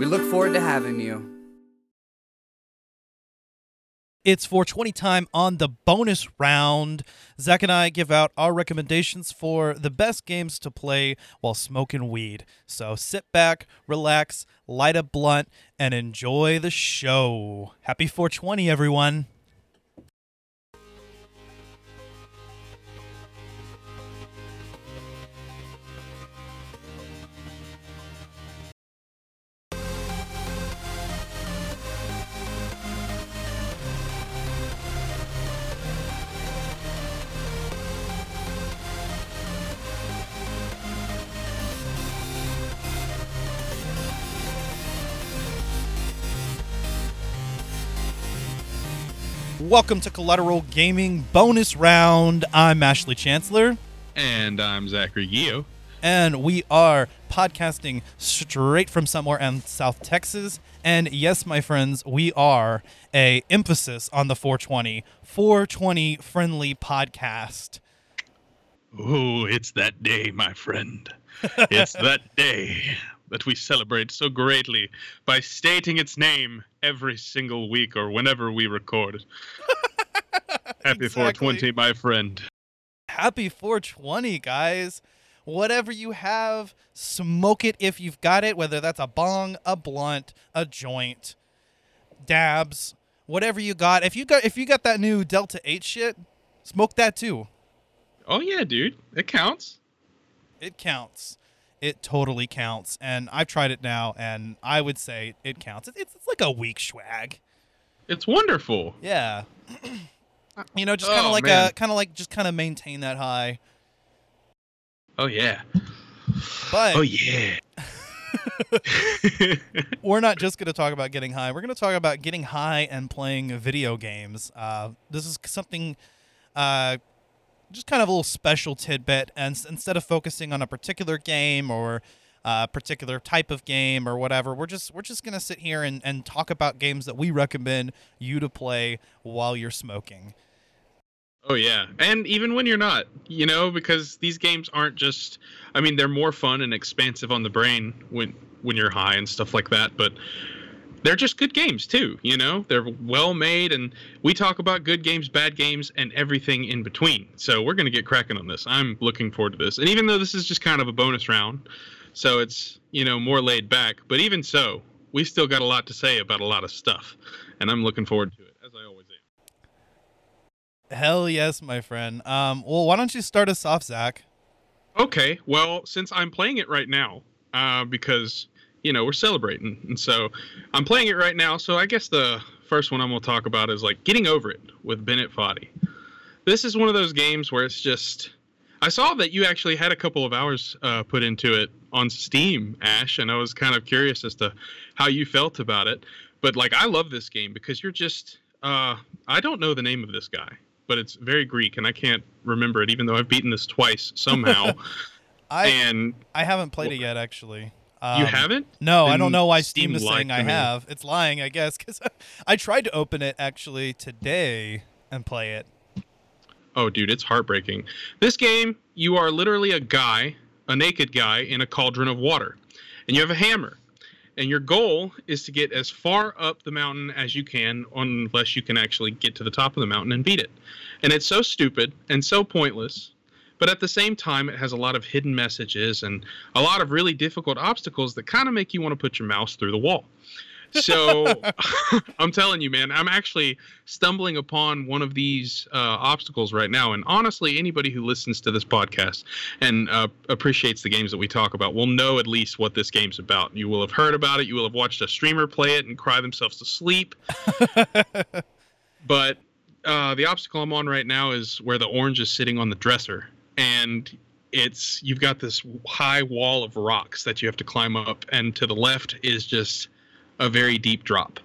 We look forward to having you. It's 420 time on the bonus round. Zach and I give out our recommendations for the best games to play while smoking weed. So sit back, relax, light a blunt, and enjoy the show. Happy 420, everyone. Welcome to Collateral Gaming Bonus Round. I'm Ashley Chancellor. And I'm Zachary Gio. And we are podcasting straight from somewhere in South Texas. And yes, my friends, we are a emphasis on the 420, 420 friendly podcast. Oh, it's that day, my friend. It's that day that we celebrate so greatly by stating its name every single week or whenever we record. Happy Exactly. 420, my friend. Happy 420, guys. Whatever you have, smoke it if you've got it, whether that's a bong, a blunt, a joint, dabs, whatever you got. If you got if you got that new Delta 8 shit, smoke that too. Oh, yeah, dude. It counts. It counts. It totally counts. And I've tried it now and I would say it counts. It's, it's, it's like a weak swag. It's wonderful. Yeah. you know, just kind of Oh, like man. a kind of like just kind of maintain that high. Oh, yeah. But Oh, yeah. we're not just going to talk about getting high. We're going to talk about getting high and playing video games. Uh, this is something, uh, just kind of a little special tidbit. And instead of focusing on a particular game or a particular type of game or whatever, we're just we're just to sit here and, and talk about games that we recommend you to play while you're smoking. Oh yeah, and even when you're not, you know, because these games aren't just. I mean, they're more fun and expansive on the brain when when you're high and stuff like that. But they're just good games too. You know, they're well made, and we talk about good games, bad games, and everything in between. So we're gonna get cracking on this. I'm looking forward to this. And even though this is just kind of a bonus round, so it's you know more laid back, but even so, we still got a lot to say about a lot of stuff, and I'm looking forward to it as I always am. Hell yes, my friend. Um, well, why don't you start us off, Zach? Okay, well, since I'm playing it right now, uh, because you know we're celebrating, and so I'm playing it right now. So I guess the first one I'm gonna talk about is like getting over it with Bennett Foddy. This is one of those games where it's just. I saw that you actually had a couple of hours uh, put into it on Steam, Ash, and I was kind of curious as to how you felt about it. But like, I love this game because you're just. Uh, I don't know the name of this guy, but it's very Greek, and I can't remember it, even though I've beaten this twice somehow. I and I haven't played it yet, actually. Um, you haven't? No, I don't know why Steam Steam is saying I have. It's lying, I guess, because I tried to open it actually today and play it. Oh, dude, it's heartbreaking. This game, you are literally a guy, a naked guy, in a cauldron of water, and you have a hammer. And your goal is to get as far up the mountain as you can, unless you can actually get to the top of the mountain and beat it. And it's so stupid and so pointless, but at the same time, it has a lot of hidden messages and a lot of really difficult obstacles that kind of make you want to put your mouse through the wall. So I'm telling you, man, I'm actually stumbling upon one of these uh, obstacles right now. And honestly, anybody who listens to this podcast and uh, appreciates the games that we talk about will know at least what this game's about. You will have heard about it. You will have watched a streamer play it and cry themselves to sleep. but uh, the obstacle I'm on right now is where the orange is sitting on the dresser. And it's you've got this high wall of rocks that you have to climb up, and to the left is just a very deep drop.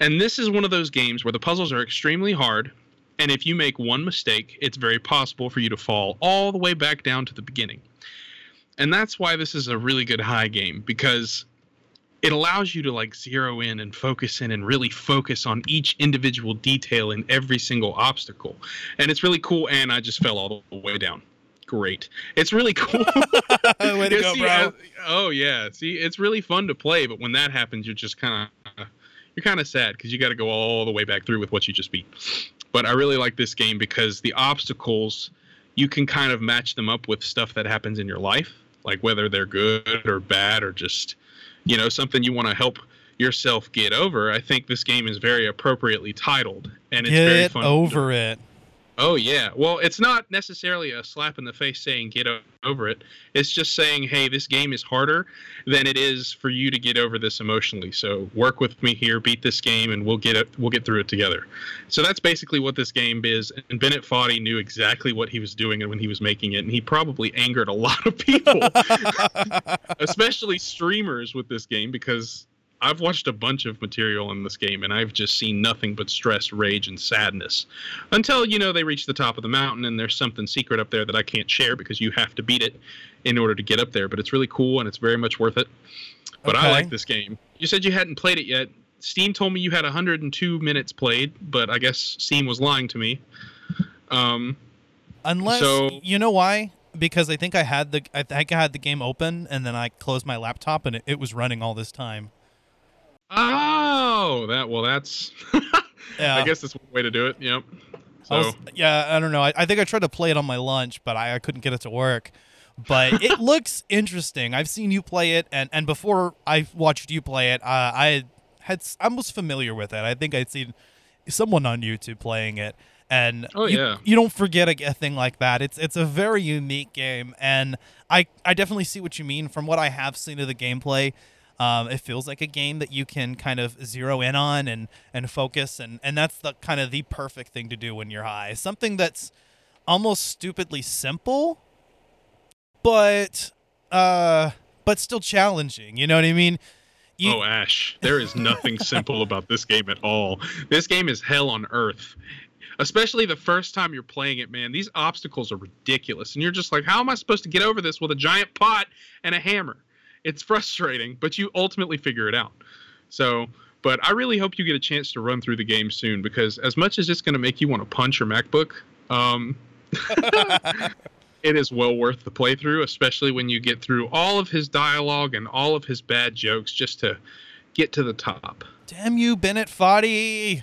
And this is one of those games where the puzzles are extremely hard, and if you make one mistake, it's very possible for you to fall all the way back down to the beginning. And that's why this is a really good high game because it allows you to like zero in and focus in and really focus on each individual detail in every single obstacle. And it's really cool. And I just fell all the way down. Great. It's really cool. Way to go, see, bro. oh yeah. See, it's really fun to play, but when that happens, you're just kind of you're kind of sad because you got to go all the way back through with what you just beat. But I really like this game because the obstacles you can kind of match them up with stuff that happens in your life, like whether they're good or bad or just you know something you want to help yourself get over. I think this game is very appropriately titled, and it's very Get fun. to- over it. Oh yeah. Well, it's not necessarily a slap in the face saying get over it. It's just saying, "Hey, this game is harder than it is for you to get over this emotionally. So work with me here, beat this game, and we'll get it. We'll get through it together." So that's basically what this game is. And Bennett Foddy knew exactly what he was doing and when he was making it, and he probably angered a lot of people, especially streamers with this game because. I've watched a bunch of material in this game and I've just seen nothing but stress, rage, and sadness until you know they reach the top of the mountain and there's something secret up there that I can't share because you have to beat it in order to get up there. But it's really cool and it's very much worth it. But I like this game. You said you hadn't played it yet. Steam told me you had 102 minutes played, but I guess Steam was lying to me. Um, Unless So- you know why? Because I think I had the I think I had the game open and then I closed my laptop and it, it was running all this time. Oh, that well, that's. Yeah. I guess that's one way to do it. Yep. So I was, yeah, I don't know. I, I think I tried to play it on my lunch, but I, I couldn't get it to work. But it looks interesting. I've seen you play it, and, and before I watched you play it, uh, I had I was familiar with it. I think I'd seen someone on YouTube playing it, and Oh, you, yeah. you don't forget a, a thing like that. It's it's a very unique game, and I I definitely see what you mean. From what I have seen of the gameplay, um, it feels like a game that you can kind of zero in on and and focus, and and that's the kind of the perfect thing to do when you're high. Something that's almost stupidly simple, but uh, but still challenging. You know what I mean? You, oh, Ash, there is nothing simple about this game at all. This game is hell on earth. Especially the first time you're playing it, man. These obstacles are ridiculous. And you're just like, how am I supposed to get over this with a giant pot and a hammer? It's frustrating, but you ultimately figure it out. So, but I really hope you get a chance to run through the game soon because as much as it's going to make you want to punch your MacBook, um, it is well worth the playthrough, especially when you get through all of his dialogue and all of his bad jokes just to get to the top. damn you, Bennett Foddy!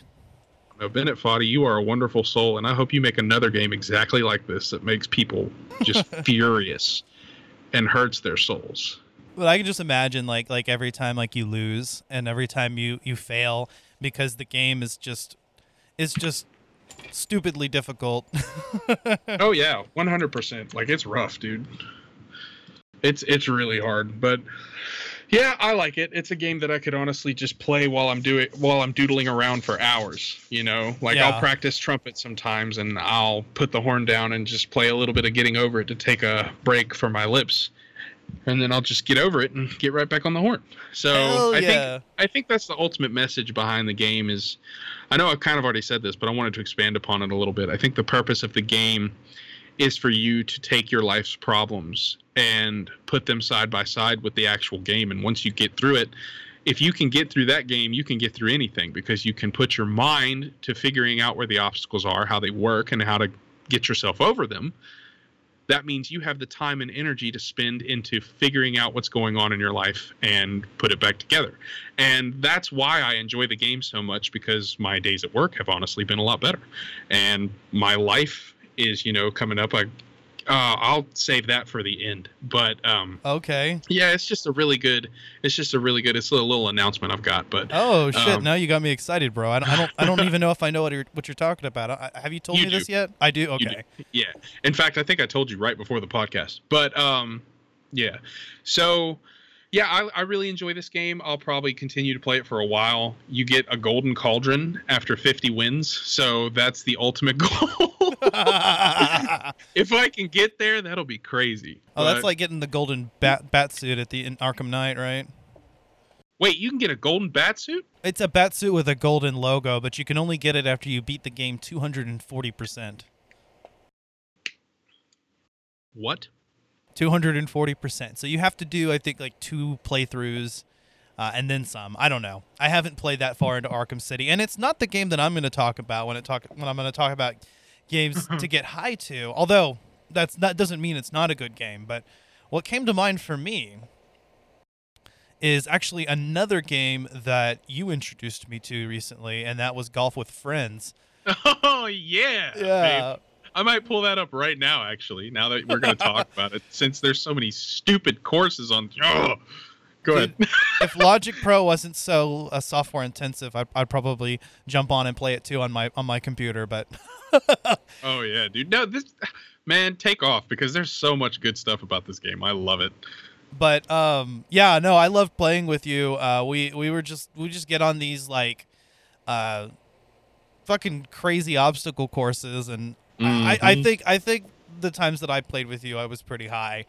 Now, Bennett Foddy, you are a wonderful soul, and I hope you make another game exactly like this that makes people just furious and hurts their souls. But I can just imagine like like every time like you lose and every time you you fail because the game is just is just stupidly difficult. oh yeah, one hundred percent. Like it's rough, dude. It's it's really hard, but yeah, I like it. It's a game that I could honestly just play while I'm doing while I'm doodling around for hours. You know, like Yeah. I'll practice trumpet sometimes, and I'll put the horn down and just play a little bit of getting over it to take a break for my lips, and then I'll just get over it and get right back on the horn. So Hell I yeah. think I think that's the ultimate message behind the game is I know I've kind of already said this, but I wanted to expand upon it a little bit. I think the purpose of the game is for you to take your life's problems and put them side by side with the actual game. And once you get through it, if you can get through that game, you can get through anything because you can put your mind to figuring out where the obstacles are, how they work, and how to get yourself over them. That means you have the time and energy to spend into figuring out what's going on in your life and put it back together. And that's why I enjoy the game so much because my days at work have honestly been a lot better. And my life is, you know, coming up. I, uh, I'll save that for the end. But um, okay. yeah, it's just a really good. It's just a really good. It's a little announcement I've got. But Oh shit! Um, now you got me excited, bro. I don't I don't, I don't even know if I know what you're what you're talking about. I, have you told You me this yet? I do. Okay. Yeah. In fact, I think I told you right before the podcast. But um, yeah. So, Yeah, I, I really enjoy this game. I'll probably continue to play it for a while. You get a golden cauldron after 50 wins, so that's the ultimate goal. if I can get there, that'll be crazy. Oh, that's like getting the golden bat bat suit at the in Arkham Knight, right? Wait, you can get a golden bat suit? It's a bat suit with a golden logo, but you can only get it after you beat the game 240%. What? 240%. So you have to do, I think, like two playthroughs uh, and then some. I don't know. I haven't played that far into Arkham City, and it's not the game that I'm going to talk about when it talk when I'm going to talk about games to get high to. Although that's that doesn't mean it's not a good game. But what came to mind for me is actually another game that you introduced me to recently, and that was Golf with Friends. Oh yeah. babe. I might pull that up right now actually, now that we're going to talk about it since there's so many stupid courses on oh, Go ahead. if Logic Pro wasn't so uh, software intensive, I'd, I'd probably jump on and play it too on my on my computer. But oh yeah, dude. No, this man, take off because there's so much good stuff about this game. I love it. but um, yeah, no, I love playing with you. Uh, we we were just we just get on these like uh, fucking crazy obstacle courses, and I, I Mhm. think I think the times that I played with you, I was pretty high,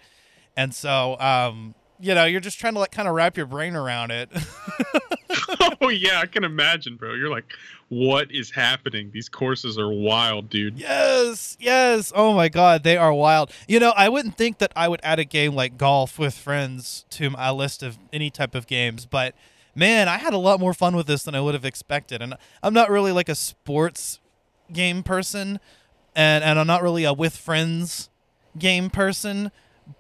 and so um, you know, you're just trying to like kind of wrap your brain around it. oh yeah, I can imagine, bro. You're like, what is happening? These courses are wild, dude. Yes, yes. Oh my god, they are wild. You know, I wouldn't think that I would add a game like golf with friends to my list of any type of games, but man, I had a lot more fun with this than I would have expected. And I'm not really like a sports game person, and and I'm not really a with friends game person,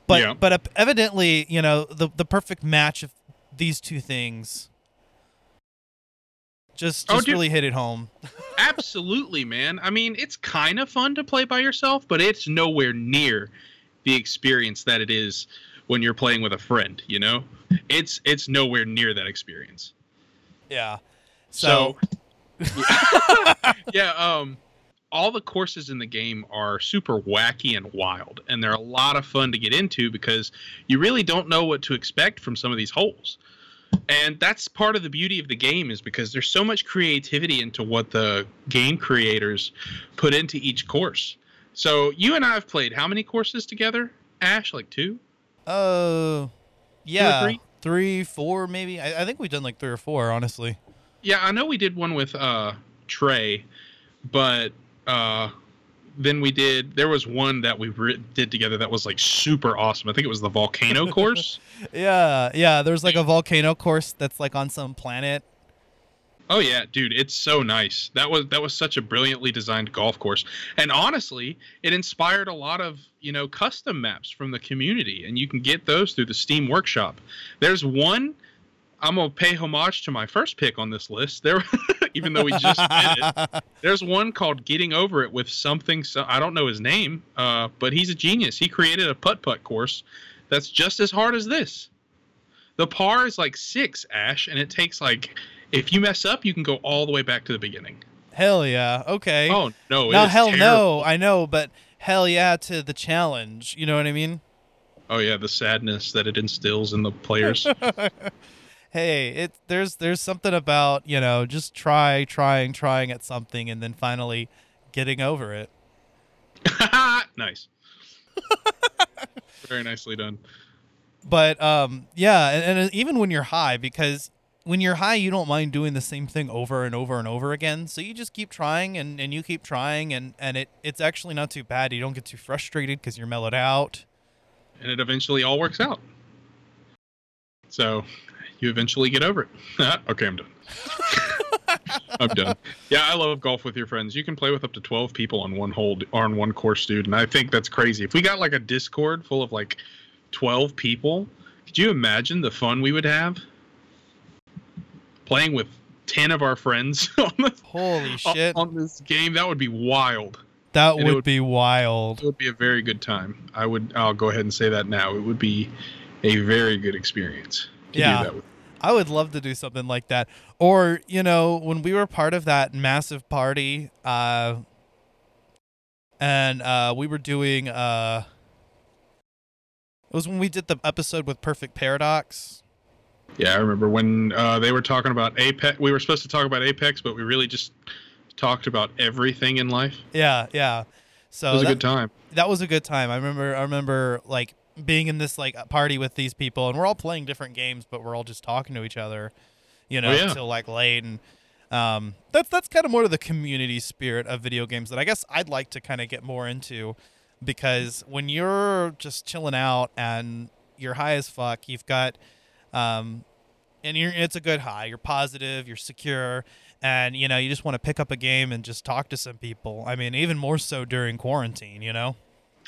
but Yeah. but evidently, you know, the the perfect match of these two things just Oh, just dude. really hit it home. Absolutely, man. I mean, it's kind of fun to play by yourself, but it's nowhere near the experience that it is when you're playing with a friend, you know? It's it's nowhere near that experience. Yeah. So, So, yeah, um all the courses in the game are super wacky and wild, and they're a lot of fun to get into because you really don't know what to expect from some of these holes. And that's part of the beauty of the game is because there's so much creativity into what the game creators put into each course. So you and I have played how many courses together? Ash, like two? Uh, yeah, three? three, four, maybe. I, I think we've done like three or four, honestly. Yeah, I know we did one with uh Trey, but uh then we did there was one that we re- did together that was like super awesome. I think it was the volcano course. Yeah, yeah. There's like a volcano course that's like on some planet. Oh yeah, dude, it's so nice. That was that was such a brilliantly designed golf course. And honestly, it inspired a lot of, you know, custom maps from the community and you can get those through the Steam Workshop. There's one I'm going to pay homage to my first pick on this list. There even though we just did it. There's one called Getting Over It with something so I don't know his name, uh, but he's a genius. He created a putt-putt course that's just as hard as this. The par is like 6, Ash, and it takes like if you mess up, you can go all the way back to the beginning. hell yeah. Okay. Oh no! now is hell no. I know, but hell yeah to the challenge. You know what I mean? Oh yeah, the sadness that it instills in the players. Hey, it there's there's something about you know just try, trying, trying at something, and then finally getting over it. nice. Very nicely done. but um yeah and, and even when you're high because when you're high you don't mind doing the same thing over and over and over again so you just keep trying and, and you keep trying and and it it's actually not too bad you don't get too frustrated because you're mellowed out And it eventually all works out. So you eventually get over it. Ah, okay, I'm done. I'm done. Yeah, I love golf with your friends. You can play with up to 12 people on one hole or on one course, dude. And I think that's crazy. If we got like a Discord full of like 12 people, could you imagine the fun we would have playing with 10 of our friends on, the, holy shit on this game? That would be wild. that would would- be wild It would be a very good time. I would. I'll go ahead and say that now. It would be a very good experience. To Yeah. Do that with. i would love to do something like that or you know when we were part of that massive party uh and uh we were doing uh it was when we did the episode with perfect paradox Yeah, I remember when uh, they were talking about Apex. We were supposed to talk about Apex, but we really just talked about everything in life. Yeah, yeah. So It was a good time. that was a good time. I remember. I remember like being in this like party with these people, and we're all playing different games, but we're all just talking to each other, you know, Oh, yeah. until like late. And um, that's that's kind of more of the community spirit of video games that I guess I'd like to kind of get more into, because when you're just chilling out and you're high as fuck, you've got, um, and you're it's a good high. You're positive. You're secure. And you know you just want to pick up a game and just talk to some people. I mean, even more so during quarantine. You know.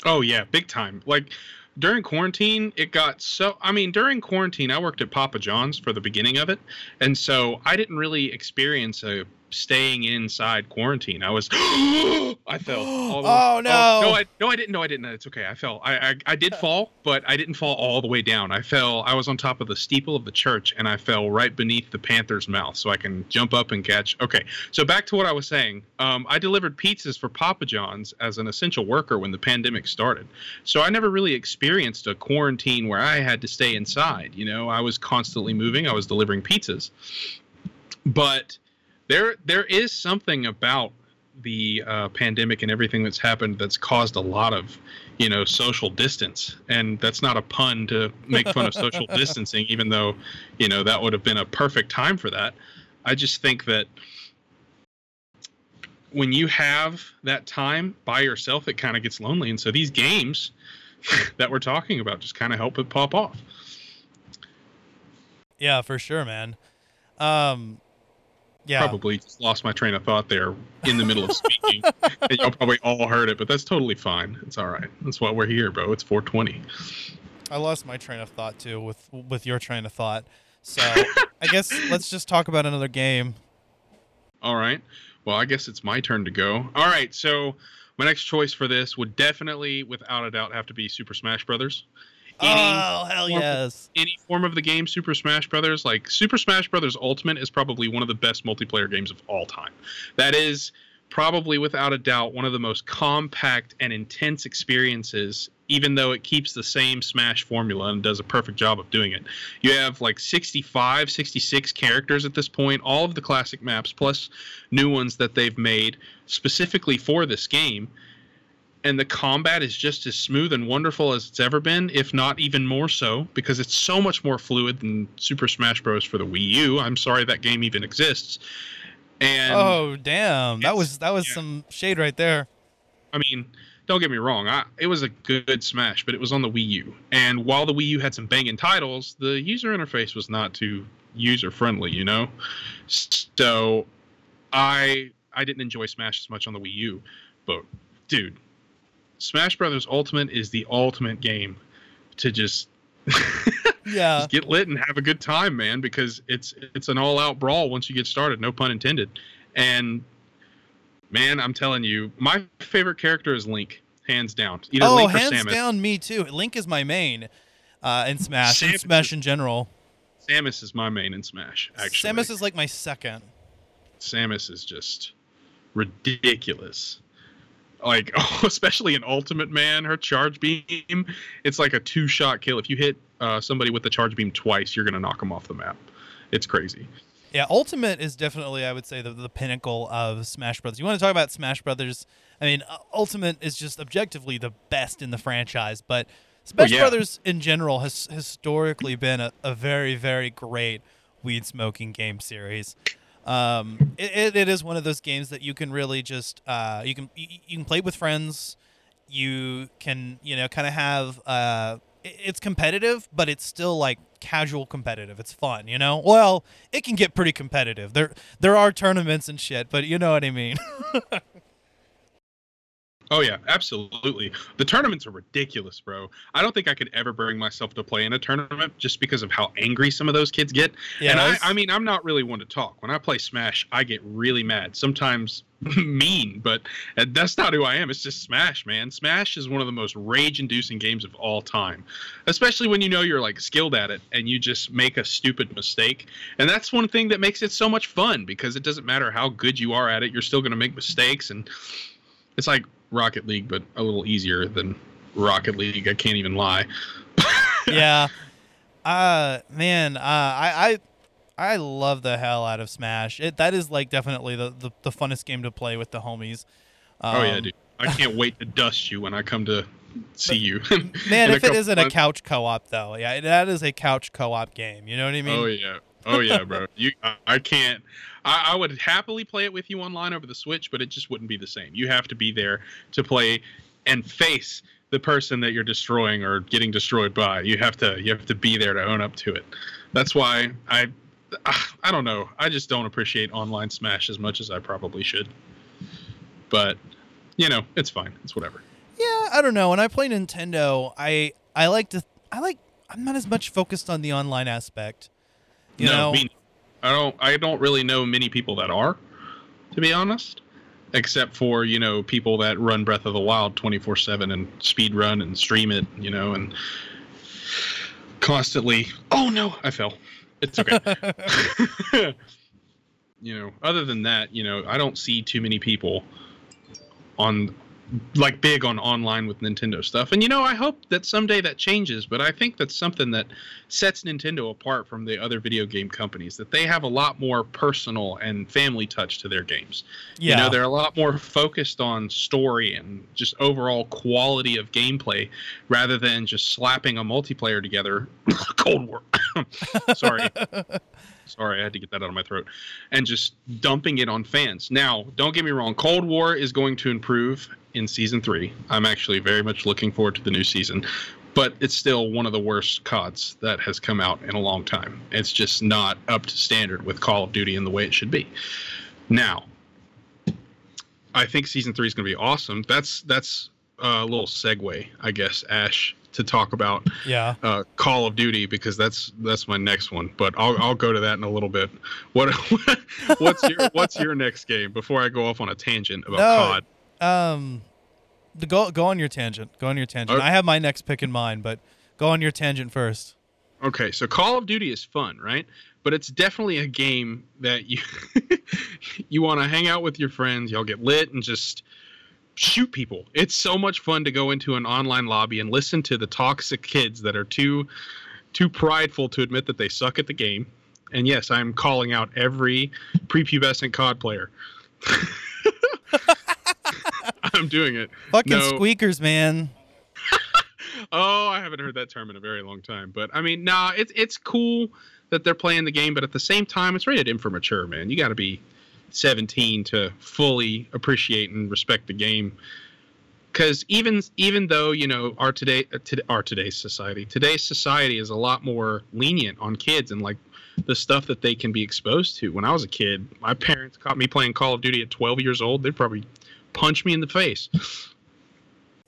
Oh yeah, big time. Like during quarantine, it got so. I mean, during quarantine, I worked at Papa John's for the beginning of it, and so I didn't really experience a staying inside quarantine. I was, I fell. all the way- Oh, no. no, I no, I didn't. No, I didn't. It's okay. I fell. I, I I did fall, but I didn't fall all the way down. I fell. I was on top of the steeple of the church, and I fell right beneath the panther's mouth, so I can jump up and catch. Okay, so back to what I was saying. Um, I delivered pizzas for Papa John's as an essential worker when the pandemic started. So I never really experienced a quarantine where I had to stay inside. You know, I was constantly moving. I was delivering pizzas, but there there is something about the uh, pandemic and everything that's happened that's caused a lot of you know social distance. And that's not a pun to make fun of social distancing even though you know that would have been a perfect time for that. I just think that when you have that time by yourself it kind of gets lonely. And so these games that we're talking about just kind of help it pop off. Yeah, for sure, man. Um, yeah, probably just lost my train of thought there in the middle of speaking and y'all probably all heard it but that's totally fine it's all right that's why we're here bro it's 420 I lost my train of thought too with with your train of thought. So I guess let's just talk about another game. All right. Well, I guess it's my turn to go. All right. So my next choice for this would definitely, without a doubt, have to be Super Smash Brothers. Any oh hell yes! any form of the game, Super Smash Brothers, like Super Smash Brothers Ultimate, is probably one of the best multiplayer games of all time. That is probably, without a doubt, one of the most compact and intense experiences. Even though it keeps the same Smash formula and does a perfect job of doing it, you have like 65, 66 characters at this point, all of the classic maps, plus new ones that they've made specifically for this game. And the combat is just as smooth and wonderful as it's ever been, if not even more so, because it's so much more fluid than Super Smash Bros. for the Wii U. I'm sorry that game even exists. And oh damn, that was that was yeah. some shade right there. I mean, don't get me wrong. I, it was a good Smash, but it was on the Wii U. And while the Wii U had some banging titles, the user interface was not too user friendly. You know, so I I didn't enjoy Smash as much on the Wii U. But dude, Smash Brothers Ultimate is the ultimate game to just. Yeah, just get lit and have a good time, man, because it's it's an all out brawl once you get started, no pun intended. And man, I'm telling you, my favorite character is Link, hands down. Either oh Link or hands down, me too. Link is my main uh, in Smash. In Samus Smash in general. Samus is my main in Smash, actually. Samus is like my second. Samus is just ridiculous. Like, oh, especially in Ultimate Man, her charge beam, it's like a two shot kill. If you hit uh, somebody with the charge beam twice, you're gonna knock them off the map. It's crazy. Yeah, Ultimate is definitely, I would say, the, the pinnacle of Smash Brothers. You want to talk about Smash Brothers? I mean, uh, Ultimate is just objectively the best in the franchise, but Smash yeah. Brothers in general has historically been a, a very, very great weed smoking game series. Um, it, it, is one of those games that you can really just uh, you can you can play with friends. You can you know kind of have uh, it's competitive, but it's still like casual competitive. It's fun, you know. Well, it can get pretty competitive. There there are tournaments and shit, but you know what I mean. Oh yeah, absolutely. The tournaments are ridiculous, bro. I don't think I could ever bring myself to play in a tournament just because of how angry some of those kids get. Yeah, and I, I mean, I'm not really one to talk. When I play Smash, I get really mad. Sometimes mean, but that's not who I am. It's just Smash, man. Smash is one of the most rage-inducing games of all time, especially when you know you're like skilled at it and you just make a stupid mistake. And that's one thing that makes it so much fun because it doesn't matter how good you are at it, you're still going to make mistakes and it's like Rocket League, but a little easier than Rocket League. I can't even lie. yeah. Uh man, uh I I I love the hell out of Smash. It that is like definitely the the, the funnest game to play with the homies. oh yeah, Um, dude. I can't wait to dust you when I come to see you. Man, if it isn't a couch co-op though, yeah, that is a couch co-op game. You know what I mean? Oh yeah. Oh yeah, bro. You, I, I can't. I, I would happily play it with you online over the Switch, but it just wouldn't be the same. You have to be there to play and face the person that you're destroying or getting destroyed by. You have to. You have to be there to own up to it. That's why I. Ah, I don't know. I just don't appreciate online Smash as much as I probably should. But, you know, it's fine. It's whatever. Yeah, I don't know. When I play Nintendo, I I like to I like I'm not as much focused on the online aspect. You no, know, me, I don't. I don't really know many people that are, to be honest, except for you know people that run Breath of the Wild twenty four seven and speed run and stream it, you know, and constantly. Oh no, I fell. It's okay. you know, other than that, you know, I don't see too many people on like big on online with Nintendo stuff. And you know, I hope that someday that changes, but I think that's something that sets Nintendo apart from the other video game companies that they have a lot more personal and family touch to their games. yeah. You know, they're a lot more focused on story and just overall quality of gameplay rather than just slapping a multiplayer together. Cold War. Sorry. Sorry, I had to get that out of my throat. And just dumping it on fans. Now, don't get me wrong, Cold War is going to improve in season three. I'm actually very much looking forward to the new season. But it's still one of the worst CODs that has come out in a long time. It's just not up to standard with Call of Duty and the way it should be. Now, I think season three is going to be awesome. That's that's a little segue, I guess, Ash, to talk about yeah. uh, Call of Duty because that's that's my next one. But I'll I'll go to that in a little bit. What what's your what's your next game before I go off on a tangent about No. COD? Um, the go go on your tangent. Go on your tangent. Okay. I have my next pick in mind, but go on your tangent first. Okay, so Call of Duty is fun, right? But it's definitely a game that you you want to hang out with your friends, y'all get lit and just shoot people. It's so much fun to go into an online lobby and listen to the toxic kids that are too too prideful to admit that they suck at the game. And yes, I'm calling out every prepubescent COD player. I'm doing it. Fucking No. squeakers, man. Oh, I haven't heard that term in a very long time. But I mean, nah, it's it's cool that they're playing the game, but at the same time, it's rated M for mature, man. You got to be 17 to fully appreciate and respect the game. Because even even though you know our today uh, our today's society, today's society is a lot more lenient on kids and like the stuff that they can be exposed to. When I was a kid, my parents caught me playing Call of Duty at 12 years old. They'd probably punch me in the face.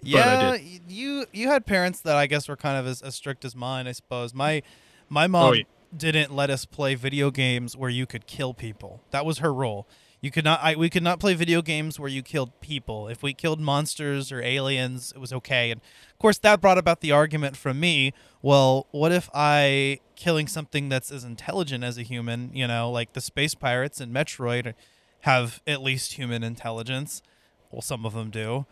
Yeah, you you had parents that I guess were kind of as, as strict as mine, I suppose. My my mom Oh, yeah. didn't let us play video games where you could kill people. That was her rule. You could not I, we could not play video games where you killed people. If we killed monsters or aliens, it was okay. And of course that brought about the argument from me, well, what if I killing something that's as intelligent as a human, you know, like the space pirates in Metroid have at least human intelligence. Well, some of them do.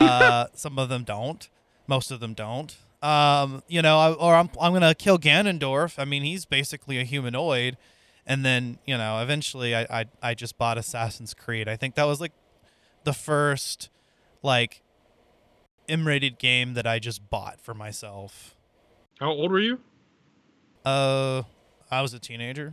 Uh, some of them don't. Most of them don't. Um, you know, I, or I'm I'm gonna kill Ganondorf. I mean, he's basically a humanoid. And then you know, eventually, I I, I just bought Assassin's Creed. I think that was like the first like M-rated game that I just bought for myself. How old were you? Uh, I was a teenager,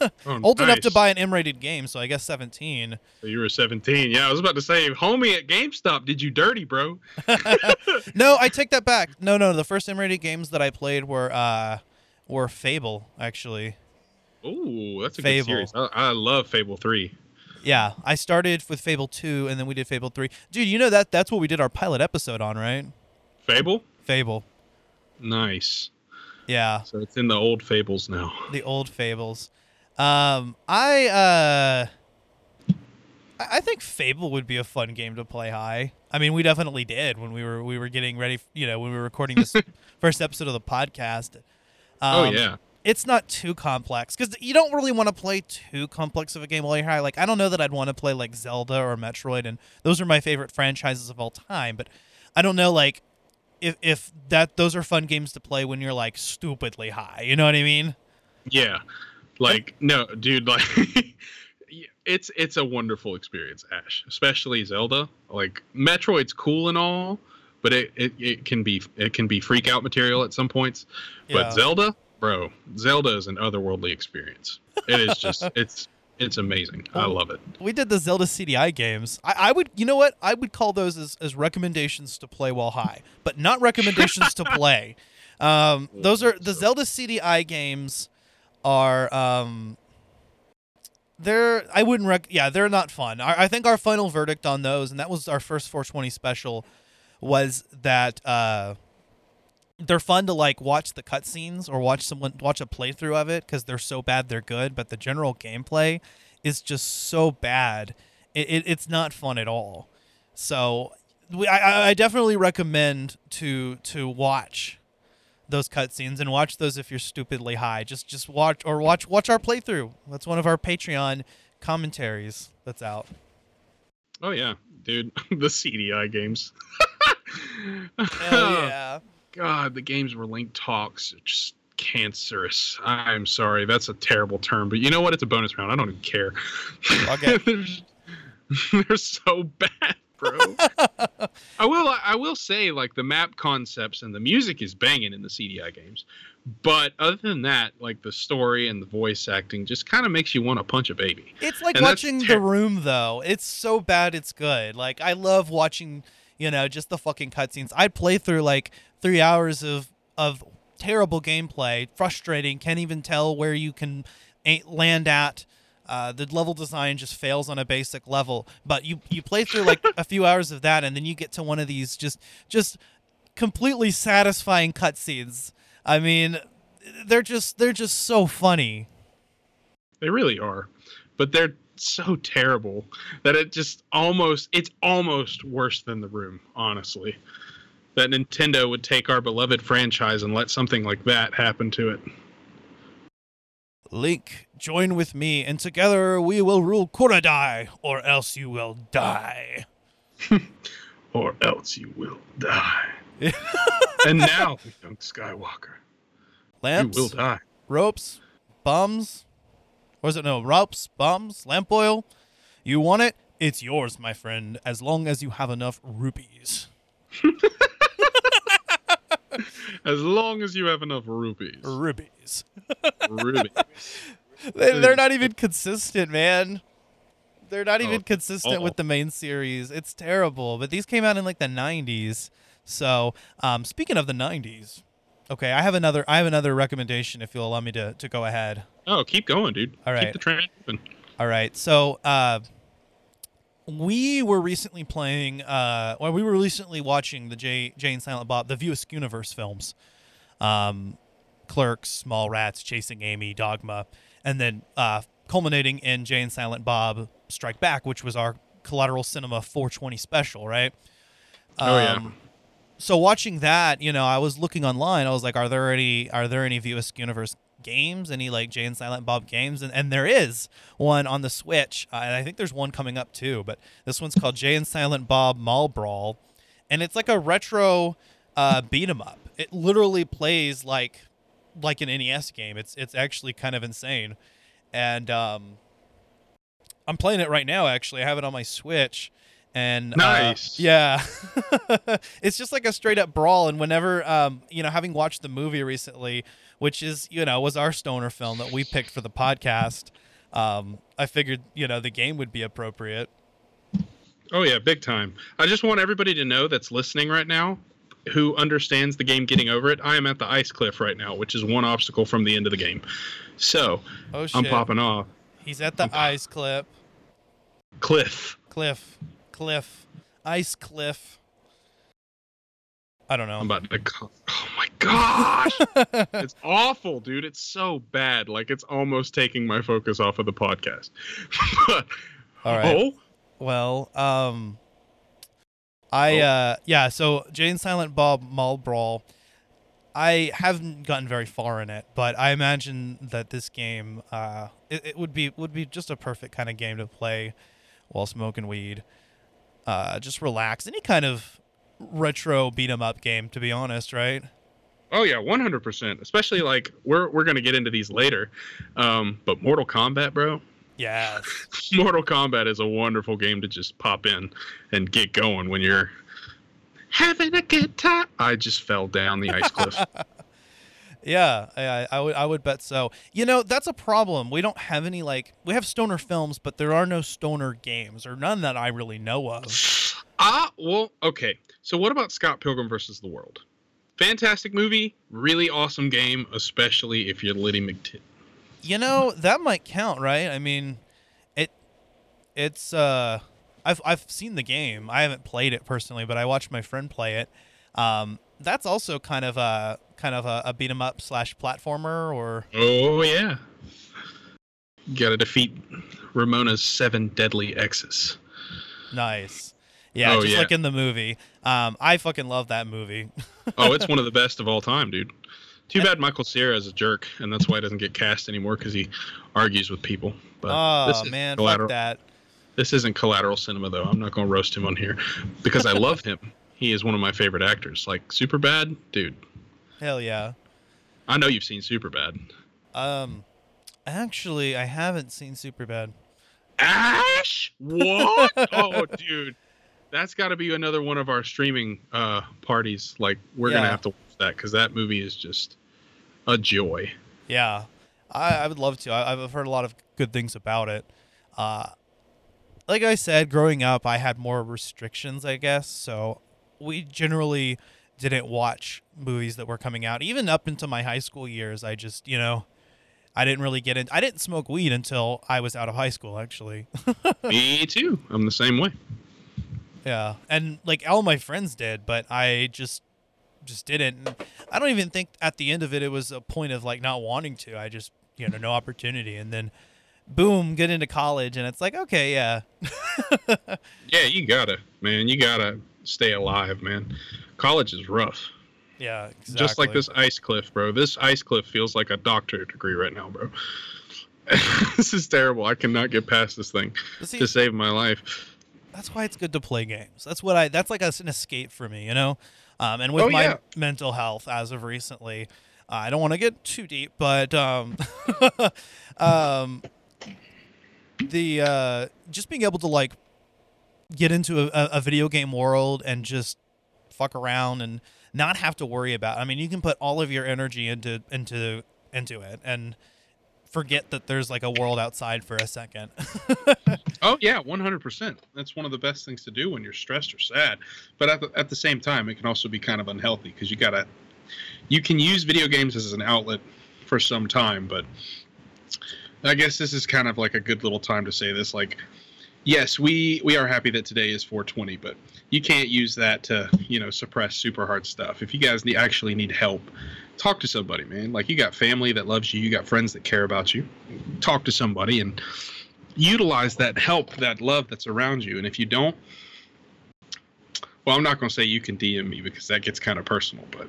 Oh, old enough to buy an M-rated game, so I guess 17. So you were 17. Yeah, I was about to say, homie at GameStop did you dirty, bro. no, I take that back. No, no, the first M-rated games that I played were uh were Fable actually. Ooh, that's a Fable. good series. I, I love Fable 3. Yeah, I started with Fable 2 and then we did Fable 3. Dude, you know that that's what we did our pilot episode on, right? Fable? Fable. Nice. Yeah, So it's in the old Fables now. the old Fables. Um I uh I think Fable would be a fun game to play high. I mean, we definitely did when we were we were getting ready, you know, when we were recording this first episode of the podcast. oh, Um, yeah. it's not too complex because you don't really want to play too complex of a game while you're high. Like I don't know that I'd want to play like Zelda or Metroid, and those are my favorite franchises of all time. But I don't know like if if that those are fun games to play when you're like stupidly high. You know what I mean? Yeah. Like no, dude, like it's it's a wonderful experience, Ash. Especially Zelda. Like Metroid's cool and all, but it, it, it can be it can be freak out material at some points. Yeah. But Zelda, bro, Zelda is an otherworldly experience. It is just it's it's amazing. I love it. We did the Zelda CDI games. I, I would, you know what? I would call those as, as recommendations to play while high, but not recommendations to play. Um, those are the Zelda CDI games are um, they're I wouldn't rec yeah they're not fun. I, I think our final verdict on those, and that was our first 420 special, was that uh, they're fun to like watch the cutscenes or watch someone watch a playthrough of it because they're so bad they're good, but the general gameplay is just so bad. It, it it's not fun at all. So we, I, I definitely recommend to to watch those cutscenes and watch those if you're stupidly high. Just just watch or watch watch our playthrough. That's one of our Patreon commentaries that's out. Oh yeah, dude, the CDI games. Hell yeah. God, the games where Link talks are just cancerous. I'm sorry, that's a terrible term, but you know what? It's a bonus round. I don't even care. Okay. they're, they're so bad, bro. I will. I will say, like the map concepts and the music is banging in the CDI games, but other than that, like the story and the voice acting just kind of makes you want to punch a baby. It's like And watching ter- The Room though. It's so bad it's good. Like I love watching, you know, just the fucking cutscenes. I'd play through like 3 hours of of terrible gameplay, frustrating, can't even tell where you can land at. Uh, the level design just fails on a basic level, but you you play through like a few hours of that, and then you get to one of these just just completely satisfying cutscenes. I mean, they're just they're just so funny. They really are, but they're so terrible that it just almost it's almost worse than the room. Honestly, that Nintendo would take our beloved franchise and let something like that happen to it. Link, join with me, and together we will rule Koridai, or else you will die. Or else you will die. and now, young Skywalker, Lamps, you will die. ropes, bums, or is it no ropes, bums, lamp oil? You want it? It's yours, my friend, as long as you have enough rupees. As long as you have enough rupees. Rupees. Ruby. They, they're not even consistent, man. They're not even Oh, consistent with uh-oh. the main series. It's terrible. But these came out in like the '90s. So, um, speaking of the '90s, okay, I have another. I have another recommendation. If you'll allow me to to go ahead. Oh, keep going, dude. All right. Keep the train moving. All right. So, uh, we were recently playing, uh, well, we were recently watching the Jay, Jay and Silent Bob, the View Askewniverse films, um, Clerks, Mallrats, Chasing Amy, Dogma, and then uh, culminating in Jay and Silent Bob Strike Back, which was our Collateral Cinema 420 special, right? Oh, yeah. So watching that, you know, I was looking online. I was like, "Are there any? Are there any View Askewniverse games? Any like Jay and Silent Bob games?" And and there is one on the Switch, uh, and I think there's one coming up too. But this one's called Jay and Silent Bob Mall Brawl, and it's like a retro uh, beat 'em up. It literally plays like like an NES game. It's it's actually kind of insane, and um, I'm playing it right now. Actually, I have it on my Switch, and uh, yeah, it's just like a straight up brawl. And whenever um, you know, having watched the movie recently, which is you know was our stoner film that we picked for the podcast, um, I figured you know the game would be appropriate. Oh yeah, big time. I just want everybody to know that's listening right now, who understands the game getting over it. I am at the ice cliff right now, which is one obstacle from the end of the game. So Oh! I'm popping off. He's at the ice clip. Cliff. Cliff, cliff, ice cliff. I don't know. I'm about to. co- Oh my gosh, it's awful, dude. It's so bad. Like it's almost taking my focus off of the podcast. but All right. oh, Well, um, I Oh. uh, yeah. So Jay and Silent Bob Mall Brawl. I haven't gotten very far in it, but I imagine that this game, uh, it, it would be would be just a perfect kind of game to play while smoking weed. Uh, just relax. Any kind of retro beat 'em up game, to be honest, right? Oh yeah, one hundred percent. Especially like we're we're gonna get into these later, um, but Mortal Kombat, bro. Yes. Mortal Kombat is a wonderful game to just pop in and get going when you're having a good time. I just fell down the ice cliff. Yeah, I, I would I would bet so. You know, that's a problem. We don't have any like we have stoner films, but there are no stoner games or none that I really know of. Ah, well, okay. So what about Scott Pilgrim versus the World? Fantastic movie, really awesome game, especially if you're Liddy McT. You know, that might count, right? I mean, it it's uh I've I've seen the game. I haven't played it personally, but I watched my friend play it. Um that's also kind of a kind of a, a beat 'em up slash platformer or Oh yeah. Gotta defeat Ramona's seven deadly exes. nice. Yeah, Oh, just yeah. like in the movie. Um I fucking love that movie. Oh, it's one of the best of all time, dude. Too bad Michael Cera is a jerk, and that's why he doesn't get cast anymore because he argues with people. But this oh man, collateral. fuck that. This isn't collateral cinema, though. I'm not going to roast him on here because I love him. He is one of my favorite actors. Like Superbad, dude. Hell yeah. I know you've seen Superbad. Um actually I haven't seen Superbad. Ash, what? oh, dude, that's got to be another one of our streaming uh, parties. Like we're Yeah. gonna have to watch that because that movie is just a joy. Yeah, I, I would love to. I, I've heard a lot of good things about it. Uh, like I said, growing up, I had more restrictions, I guess. So we generally didn't watch movies that were coming out. Even up into my high school years, I just, you know, I didn't really get in. I didn't smoke weed until I was out of high school, actually. Me too. I'm the same way. yeah, and like all my friends did, but I just just didn't. And I don't even think at the end of it it was a point of like not wanting to. I just you know no opportunity, and then boom, get into college, and it's like okay, yeah, Yeah, you gotta, man. You gotta stay alive, man. College is rough. yeah, exactly. Just like this ice cliff, bro. This ice cliff feels like a doctorate degree right now, bro. this is terrible. I cannot get past this thing see, to save my life. that's why it's good to play games. That's what I. That's like a, an escape for me, you know. Um, and with Oh, my yeah. mental health as of recently, uh, I don't want to get too deep, but um, um, the uh, just being able to like get into a, a- video game world and just fuck around and not have to worry about. I mean, you can put all of your energy into into into it and forget that there's like a world outside for a second. Oh yeah, one hundred percent. That's one of the best things to do when you're stressed or sad. But at the, at the same time, it can also be kind of unhealthy because you gotta. You can use video games as an outlet for some time, but I guess this is kind of like a good little time to say this. Like, yes, we we are happy that today is 420, but you can't use that to you know suppress super hard stuff. If you guys need, actually need help, talk to somebody, man. Like you got family that loves you, you got friends that care about you. Talk to somebody and utilize that help, that love that's around you. And if you don't, well, I'm not going to say you can DM me because that gets kind of personal, but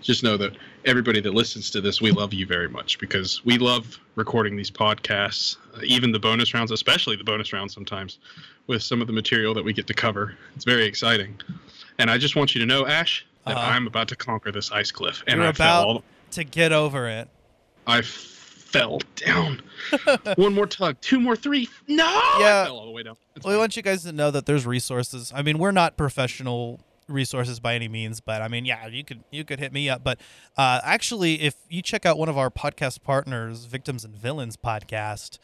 just know that everybody that listens to this, we love you very much because we love recording these podcasts, uh, even the bonus rounds, especially the bonus rounds sometimes with some of the material that we get to cover. It's very exciting. And I just want you to know, Ash, that Uh-huh. I'm about to conquer this ice cliff. And You're I fell about- all to get over it. I fell down. One more tug, two more, three. No, Yeah. I fell all the way down. It's Well, we fine. want you guys to know that there's resources. I mean, we're not professional resources by any means, but I mean, yeah, you could you could hit me up. But uh, actually, if you check out one of our podcast partners, Victims and Villains podcast,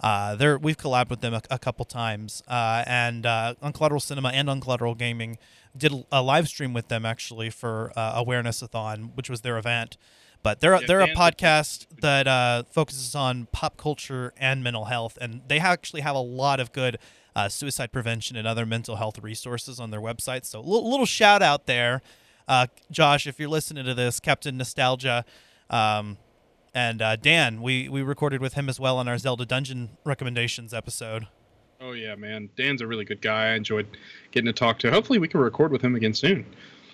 uh, they're we've collabed with them a, a couple times, uh, and uh, on Collateral Cinema and on Collateral Gaming did a live stream with them actually for uh, Awareness-a-thon, which was their event. But they're Yeah, they're a podcast that uh, focuses on pop culture and mental health, and they actually have a lot of good uh, suicide prevention and other mental health resources on their website. So, a little, shout out there, uh, Josh, if you're listening to this, Captain Nostalgia, um, and uh, Dan. We we recorded with him as well on our Zelda Dungeon recommendations episode. Oh yeah, man. Dan's a really good guy. I enjoyed getting to talk to. Hopefully, we can record with him again soon.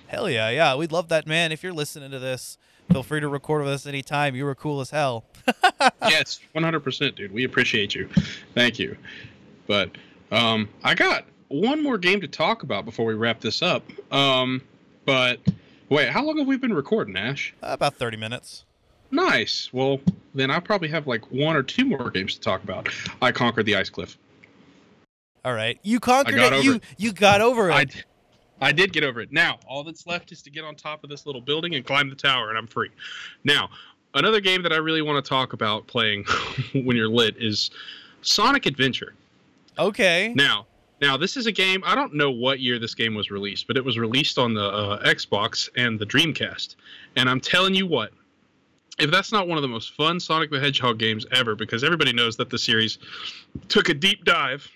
Hell yeah, yeah, we'd love that, man. If you're listening to this, feel free to record with us anytime. You were cool as hell. yes, one hundred percent, dude. We appreciate you. Thank you. But um, I got one more game to talk about before we wrap this up. Um, but wait, how long have we been recording, Ash? Uh, about 30 minutes. Nice. Well, then I probably have like one or two more games to talk about. I conquered the ice cliff. All right. You conquered got it. over You it. you got over it. I, I did get over it. Now, all that's left is to get on top of this little building and climb the tower, and I'm free. Now, another game that I really want to talk about playing when you're lit is Sonic Adventure. Okay. Now, now this is a game. I don't know what year this game was released, but it was released on the uh, Xbox and the Dreamcast. And I'm telling you what, if that's not one of the most fun Sonic the Hedgehog games ever, because everybody knows that the series took a deep dive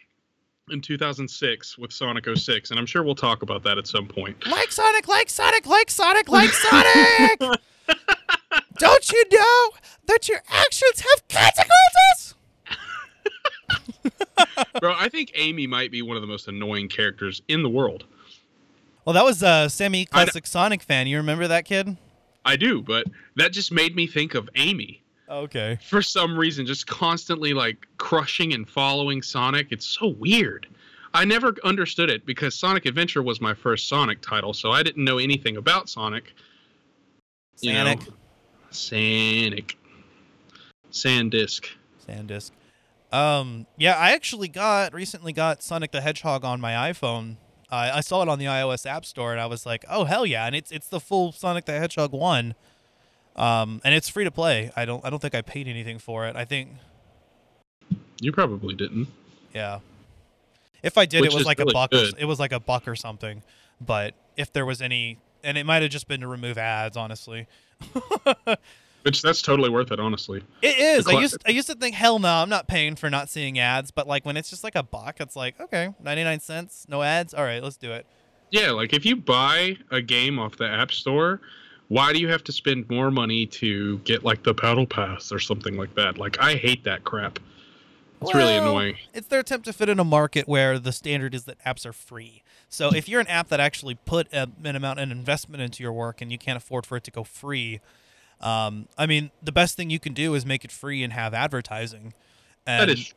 in 2006 with Sonic 06, and I'm sure we'll talk about that at some point. Like Sonic, like Sonic, like Sonic, like Sonic. Don't you know that your actions have consequences? Bro, I think Amy might be one of the most annoying characters in the world. Well, that was a semi classic Sonic fan. You remember that kid? I do, but that just made me think of Amy. Okay. for some reason just constantly like crushing and following Sonic. It's so weird. I never understood it because Sonic Adventure was my first Sonic title, so I didn't know anything about Sonic. You know? Sonic. Sonic. Sandisk. Sandisk. Um, yeah, I actually got recently got Sonic the Hedgehog on my iPhone. Uh, I saw it on the iOS App Store, and I was like, "Oh hell yeah!" And it's it's the full Sonic the Hedgehog one, um, and it's free to play. I don't I don't think I paid anything for it. I think You probably didn't. yeah, if I did, Which it was like really a buck. Or, it was like a buck or something. But if there was any, and it might have just been to remove ads, honestly. Which that's totally worth it, honestly. It is. The I used I used to think, hell no, I'm not paying for not seeing ads. But like when it's just like a buck, it's like okay, ninety nine cents, no ads. All right, let's do it. Yeah, like if you buy a game off the App Store, why do you have to spend more money to get like the Battle Pass or something like that? Like I hate that crap. It's really annoying. It's their attempt to fit in a market where the standard is that apps are free. So if you're an app that actually put a, an amount of investment into your work and you can't afford for it to go free, um, I mean, the best thing you can do is make it free and have advertising. And, That is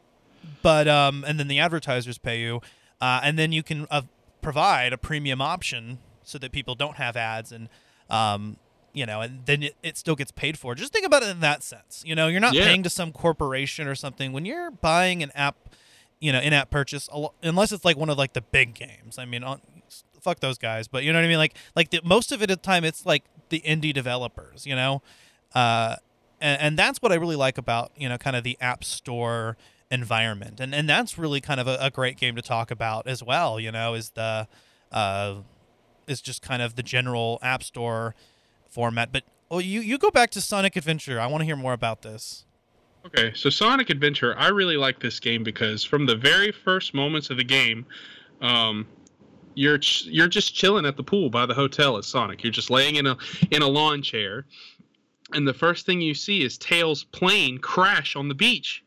but um, and then the advertisers pay you, uh, and then you can uh, provide a premium option so that people don't have ads and um, you know, and then it, it still gets paid for. Just think about it in that sense. You know, you're not Yeah. paying to some corporation or something when you're buying an app, you know, in-app purchase, unless it's like one of like the big games. I mean, on, fuck those guys, but you know what I mean. Like, like the, most of it at the time, it's like the indie developers. You know, uh, and, and that's what I really like about you know kind of the app store environment, and and that's really kind of a, a great game to talk about as well. You know, is the uh, is just kind of the general app store format. But oh, you you go back to Sonic Adventure. I want to hear more about this. Okay, so Sonic Adventure, I really like this game because from the very first moments of the game, um, you're you're just chilling at the pool by the hotel at Sonic. You're just laying in a in a lawn chair, and the first thing you see is Tails' plane crash on the beach.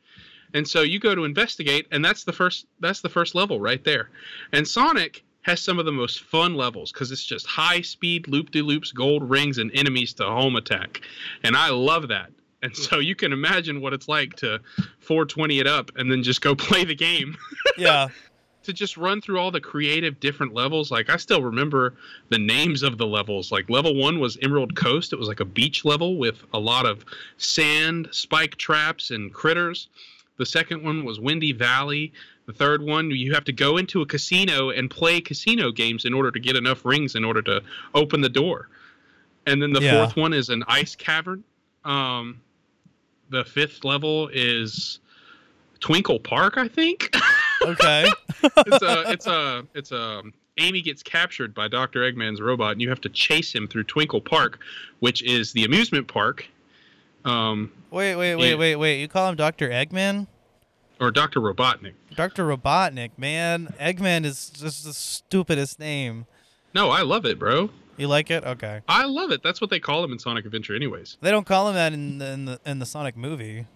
And so you go to investigate, and that's the first that's the first level right there. And Sonic has some of the most fun levels because it's just high speed loop de loops, gold rings, and enemies to home attack. And I love that. And so you can imagine what it's like to 420 it up and then just go play the game. Yeah, to just run through all the creative different levels. Like I still remember the names of the levels. Like level one was Emerald Coast. It was like a beach level with a lot of sand, spike traps, and critters. The second one was Windy Valley. The third one, you have to go into a casino and play casino games in order to get enough rings in order to open the door. And then the Yeah. fourth one is an ice cavern. Um, the fifth level is Twinkle Park, I think. okay. it's a it's a it's a Amy gets captured by Dr. Eggman's robot, and you have to chase him through Twinkle Park, which is the amusement park, um, wait, wait, wait, Yeah. wait, wait. You call him Doctor Eggman? or Dr. Robotnik. Dr. Robotnik, man. Eggman is just the stupidest name. No, I love it, bro. You like it? Okay. I love it. That's what they call him in Sonic Adventure, anyways. They don't call him that in the in the, in the Sonic movie.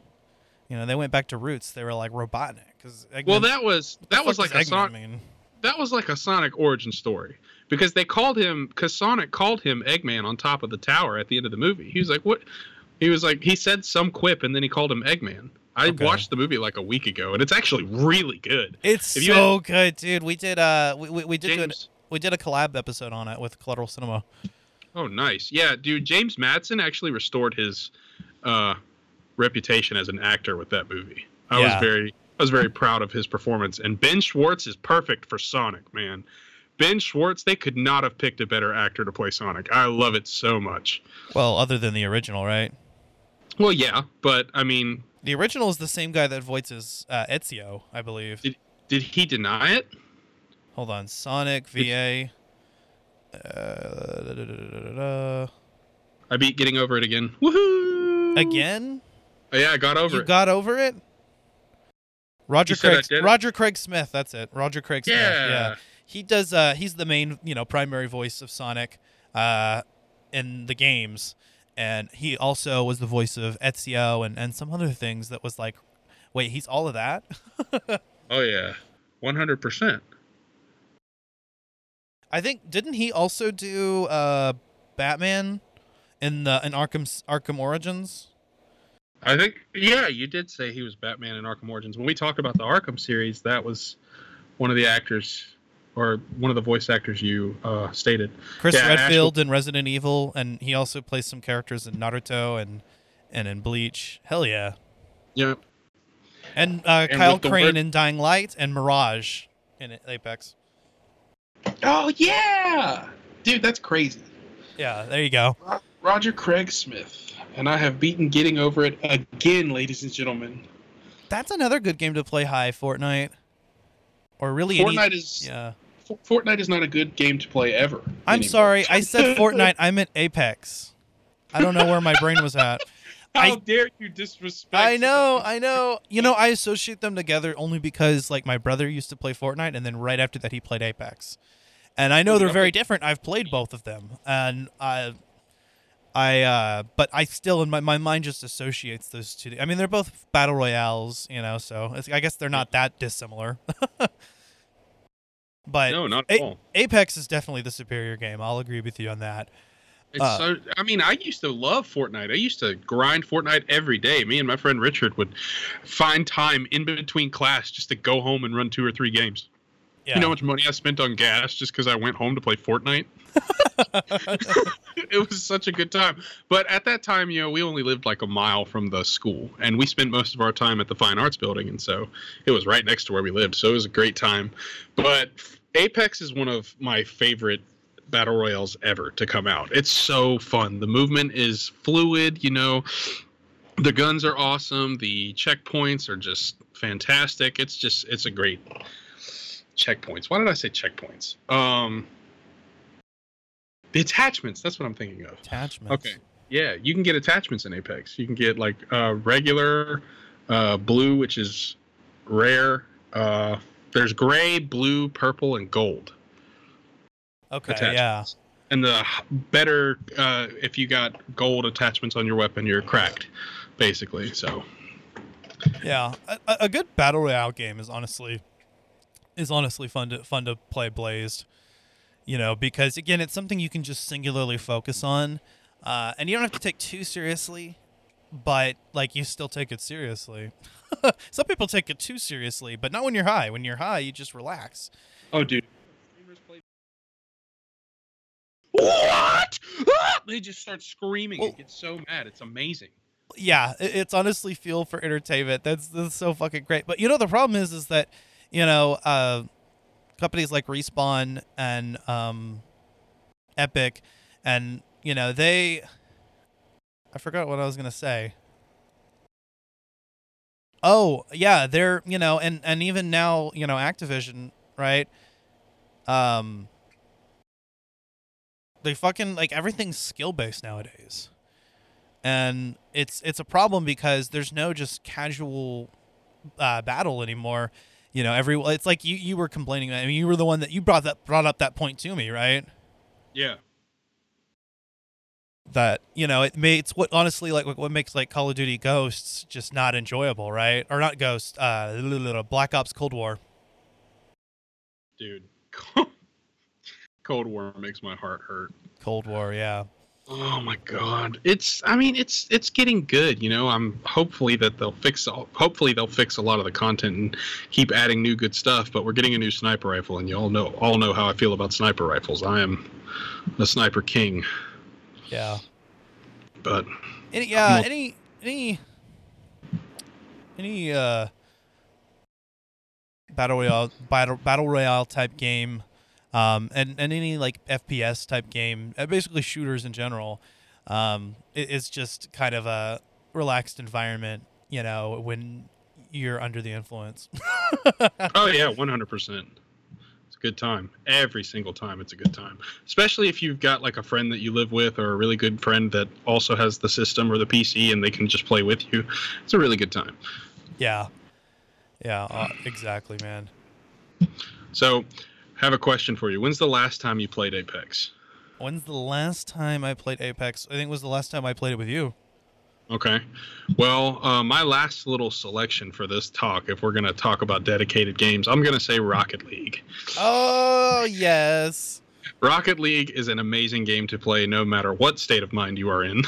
You know, they went back to roots. They were like Robotnik because Well, that was that was like a Sonic. Mean? that was like a Sonic origin story because they called him because Sonic called him Eggman on top of the tower at the end of the movie. He was like, "What?" He was like, he said some quip and then he called him Eggman. I Okay. watched the movie like a week ago, and it's actually really good. It's so good, dude. We did uh we, we, we did an, we did a collab episode on it with Collateral Cinema. oh, nice. Yeah, dude. James Marsden actually restored his uh, reputation as an actor with that movie. I Yeah. was very, I was very proud of his performance. And Ben Schwartz is perfect for Sonic, man. Ben Schwartz, they could not have picked a better actor to play Sonic. I love it so much. Well, other than the original, right? Well, yeah, but I mean, The original is the same guy that voices uh, Ezio, I believe. Did- did he deny it? Hold on, Sonic VA. Uh, da, da, da. I beat getting over it again. Woohoo! Again? Oh, yeah, I got over you it. got over it? Roger You Craig? Roger Craig Smith, that's it. Roger Craig Smith. yeah. Yeah. He does uh he's the main, you know, primary voice of Sonic uh in the games. And he also was the voice of Ezio and, and some other things that was like wait, he's all of that? Oh yeah, one hundred percent. I think didn't he also do uh Batman in the in Arkham's Arkham Origins? I think yeah, you did say he was Batman in Arkham Origins. When we talked about the Arkham series, that was one of the actors or one of the voice actors you uh, stated. Chris Yeah, Redfield in Resident Evil, and he also plays some characters in Naruto and and in Bleach. Hell yeah! Yep. And, uh, And Kyle Crane word- in Dying Light and Mirage in Apex. Oh yeah, dude, that's crazy. Yeah, there you go. Roger Craig Smith, and I have beaten getting over it again, ladies and gentlemen. That's another good game to play high Fortnite, or really any. Fortnite is Yeah, Fortnite is not a good game to play ever. I'm anymore. sorry, I said Fortnite. I meant Apex. I don't know where my brain was at. How I- dare you disrespect? I know, I know. You know, I associate them together only because like my brother used to play Fortnite and then right after that he played Apex. And I know they're very different. I've played both of them. And I I uh but I still in my my mind just associates those two. I mean, they're both battle royales, you know, so it's, I guess they're not that dissimilar. but No, not at A- all. Apex is definitely the superior game. I'll agree with you on that. It's uh, so. I mean, I used to love Fortnite. I used to grind Fortnite every day. Me and my friend Richard would find time in between class just to go home and run two or three games. Yeah. You know how much money I spent on gas just because I went home to play Fortnite? it was such a good time. But at that time, you know, we only lived like a mile from the school, and we spent most of our time at the Fine Arts Building, and so it was right next to where we lived. So it was a great time. But Apex is one of my favorite battle royales ever to come out. It's so fun. The movement is fluid, you know. The guns are awesome. The checkpoints are just fantastic. It's just it's a great checkpoints. Why did I say checkpoints? Um the attachments, that's what I'm thinking of. Attachments. Okay. Yeah, you can get attachments in Apex. You can get like uh, regular, uh, blue, which is rare. Uh, there's gray, blue, purple, and gold Okay, attachments. yeah. And the better, uh, if you got gold attachments on your weapon, you're cracked, basically. So Yeah, a, a- a good battle royale game is honestly is honestly fun to fun to play Blazed. You know, because again, it's something you can just singularly focus on, uh, and you don't have to take too seriously, but like you still take it seriously. Some people take it too seriously, but not when you're high. When you're high, you just relax. Oh, dude. What? Ah! They just start screaming Well- and get so mad. It's amazing. yeah, it's honestly fuel for entertainment. That's that's so fucking great. But you know the problem is is that you know uh, companies like Respawn and um, Epic, and you know they, I forgot what I was gonna say. Oh yeah, they're you know and and even now you know Activision right, um. They fucking like everything's skill based nowadays and it's it's a problem because there's no just casual uh, battle anymore. You know, every it's like you you were complaining. That I mean, you were the one that you brought that brought up that point to me, right? Yeah. That you know it may it's what honestly like what makes like Call of Duty Ghosts just not enjoyable, right? Or not Ghost, uh, Black Ops Cold War. Dude. Cold War makes my heart hurt. Cold War, yeah. Oh my god. It's I mean it's it's getting good, you know. I'm hopefully that they'll fix all, hopefully they'll fix a lot of the content and keep adding new good stuff, but we're getting a new sniper rifle and you all know all know how I feel about sniper rifles. I am a sniper king, Yeah. but Any yeah, Well- any any any uh battle royale battle battle royale type game um and and any like FPS type game, uh, basically shooters in general. Um it, it's just kind of a relaxed environment, you know, when you're under the influence. oh yeah, 100%. It's a good time. Every single time it's a good time. Especially if you've got like a friend that you live with or a really good friend that also has the system or the PC and they can just play with you. It's a really good time. yeah. Yeah, uh, exactly, man. So, have a question for you. When's the last time you played Apex? When's the last time I played Apex? I think it was the last time I played it with you. Okay. Well, uh, my last little selection for this talk, if we're going to talk about dedicated games, I'm going to say Rocket League. Oh, yes. Rocket League is an amazing game to play no matter what state of mind you are in.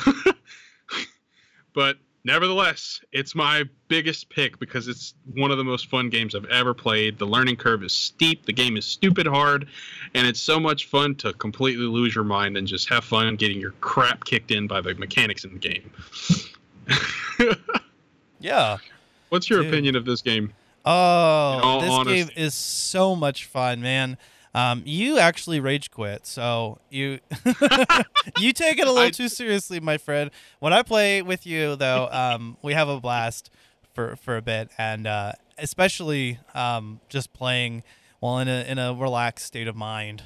but nevertheless, it's my biggest pick because it's one of the most fun games I've ever played. The learning curve is steep, the game is stupid hard, and it's so much fun to completely lose your mind and just have fun getting your crap kicked in by the mechanics in the game. Yeah. What's your Dude. opinion of this game? Oh, this honesty. game is so much fun, man. Um, you actually rage quit, so you you take it a little I- too seriously, my friend. When I play with you, though, um, we have a blast for for a bit, and uh, especially um, just playing while in a in a relaxed state of mind.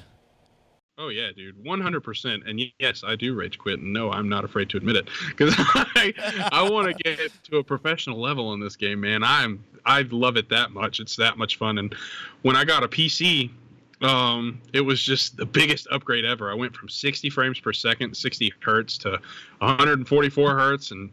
Oh yeah, dude, one hundred percent. And yes, I do rage quit, and no, I'm not afraid to admit it because I I want to get to a professional level in this game, man. I'm I love it that much. It's that much fun. And when I got a PC, um, it was just the biggest upgrade ever. I went from 60 frames per second, 60 hertz, to 144 hertz, and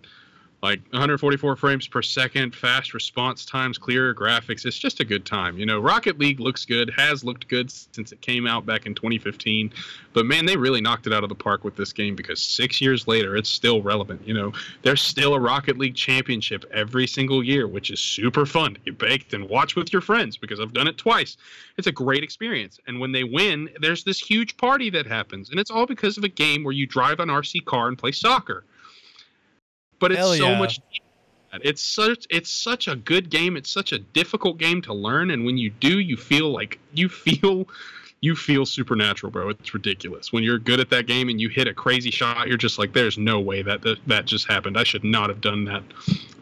like 144 frames per second, fast response times, clearer graphics. It's just a good time. You know, Rocket League looks good, has looked good since it came out back in 2015. But man, they really knocked it out of the park with this game because six years later, it's still relevant. You know, there's still a Rocket League championship every single year, which is super fun to get baked and watch with your friends because I've done it twice. It's a great experience. And when they win, there's this huge party that happens. And it's all because of a game where you drive an RC car and play soccer. But it's Hell so yeah. much it's such it's such a good game. It's such a difficult game to learn, and when you do, you feel like you feel you feel supernatural, bro. It's ridiculous. When you're good at that game and you hit a crazy shot, you're just like, "There's no way that that, that just happened. I should not have done that."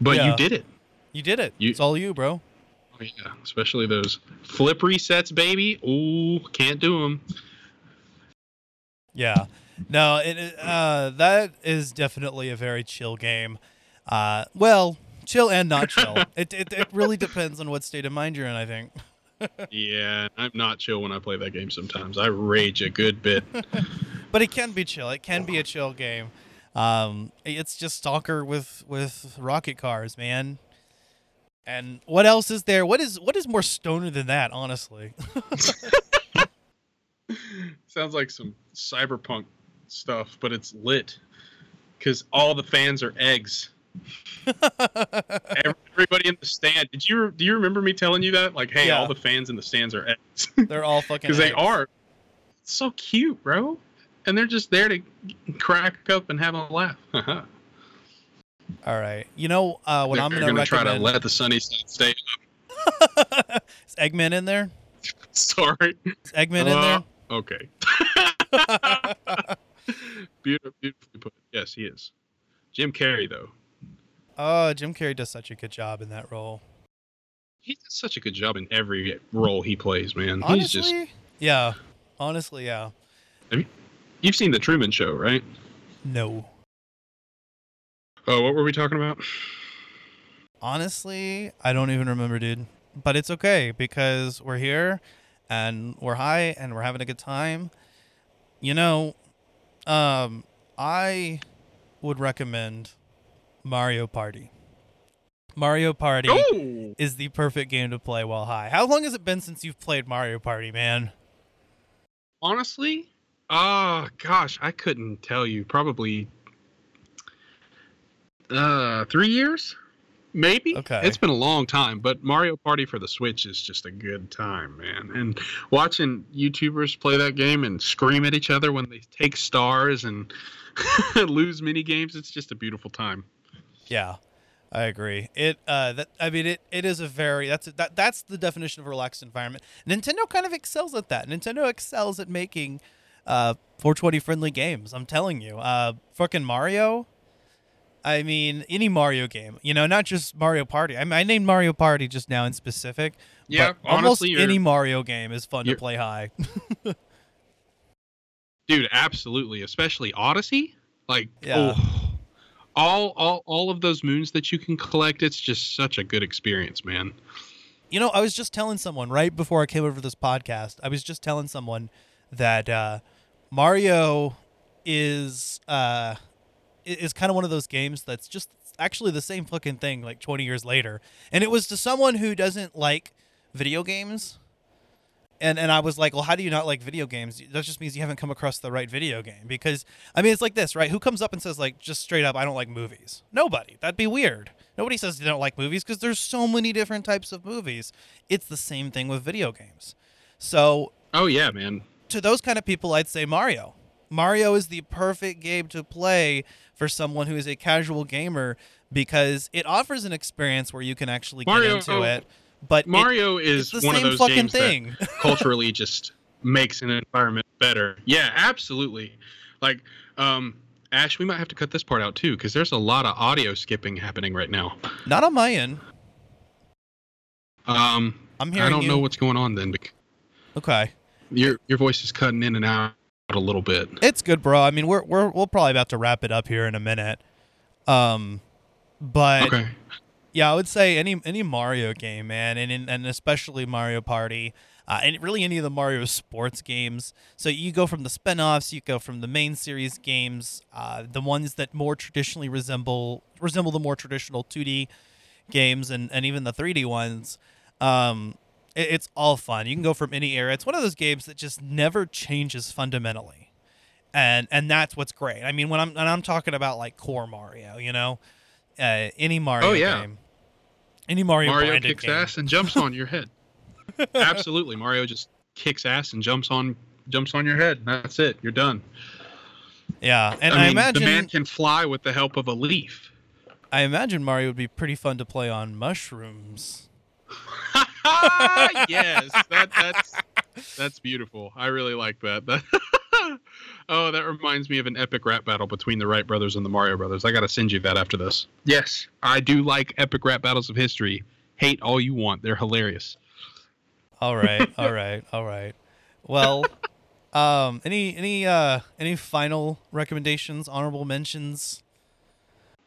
But Yeah. you did it. You did it. You- it's all you, bro. Oh, yeah, especially those flip resets, baby. Ooh, can't do them. Yeah. No, it uh that is definitely a very chill game. Uh well, chill and not chill. it, it it really depends on what state of mind you're in, I think. Yeah, I'm not chill when I play that game. Sometimes I rage a good bit. But it can be chill. It can be a chill game. Um it's just stalker with with rocket cars, man. And what else is there? What is what is more stoner than that, honestly? Sounds like some cyberpunk stuff, but it's lit because all the fans are eggs. Everybody in the stand. Did you do you remember me telling you that? Like, hey, Yeah. all the fans in the stands are eggs They're all fucking because they are. It's so cute, bro. And they're just there to crack up and have a laugh. All right. You know uh what I'm they're gonna, gonna try to let the sunny side stay. is Eggman in there? Sorry. Is Eggman in Uh, there? Okay. Beautiful, beautifully put. Yes, he is. Jim Carrey, though, Oh, Jim Carrey does such a good job in that role. he does such a good job in every role he plays. Man, Honestly, he's just. yeah. Honestly, yeah. You've seen the Truman Show, right? No. Oh, what were we talking about? Honestly, I don't even remember, dude. But it's okay because we're here and we're high and we're having a good time. You know, um, I would recommend Mario Party. Mario Party Oh, is the perfect game to play while high. How long has it been since you've played Mario Party, man? honestly, Oh gosh, I couldn't tell you. Probably uh three years, maybe. Okay. It's been a long time, but Mario Party for the Switch is just a good time, man. And watching YouTubers play that game and scream at each other when they take stars and lose mini games, it's just a beautiful time. Yeah, I agree. It uh that I mean it it is a very that's that that's the definition of a relaxed environment. Nintendo kind of excels at that. Nintendo excels at making uh 420 friendly games. I'm telling you. Uh fucking Mario I mean, any Mario game, you know, not just Mario Party. I, mean, I named Mario Party just now in specific. Yeah, but almost honestly, you're- any Mario game is fun to play high. Dude, absolutely, especially Odyssey. Like, Yeah. oh, all all all of those moons that you can collect, it's just such a good experience, man. You know, I was just telling someone right before I came over to this podcast. I was just telling someone that uh, Mario is uh, is kind of one of those games that's just actually the same fucking thing like 20 years later. And it was to someone who doesn't like video games. And and I was like, well, how do you not like video games? That just means you haven't come across the right video game. Because I mean, it's like this, right? Who comes up and says like just straight up, I don't like movies? Nobody. That'd be weird. Nobody says they don't like movies because there's so many different types of movies. It's the same thing with video games. So Oh yeah, man. to those kind of people, I'd say Mario. Mario is the perfect game to play for someone who is a casual gamer because it offers an experience where you can actually get into it. But Mario it's is the one of those fucking games thing. that culturally just makes an environment better. Yeah, absolutely. Like, um, Ash, we might have to cut this part out too because there's a lot of audio skipping happening right now. Not on my end. Um, I'm hearing I don't you. know what's going on then. Okay, Your your voice is cutting in and out a little bit. it's good, bro. I mean, we're we're we'll probably about to wrap it up here in a minute. Um, but Okay. Yeah, I would say any any Mario game, man, and and, and especially Mario Party, uh, and really any of the Mario sports games. So you go from the spin-offs, you go from the main series games, uh, the ones that more traditionally resemble resemble the more traditional 2D games, and and even the 3D ones. Um, it's all fun. You can go from any era. It's one of those games that just never changes fundamentally, and and that's what's great. I mean, when I'm and I'm talking about like core Mario, you know, uh, any Mario Oh, yeah. game, any Mario, game. Mario kicks game. ass and jumps on your head. Absolutely, Mario just kicks ass and jumps on jumps on your head. That's it. You're done. Yeah, and I I, mean, imagine the man can fly with the help of a leaf. I imagine Mario would be pretty fun to play on mushrooms. yes, that, that's that's beautiful. I really like that. That- oh, that reminds me of an epic rap battle between the Wright brothers and the Mario brothers. I got to send you that after this. Yes, I do like epic rap battles of history. Hate all you want. They're hilarious. All right, all right, all right. Well, um, any any uh any final recommendations, honorable mentions?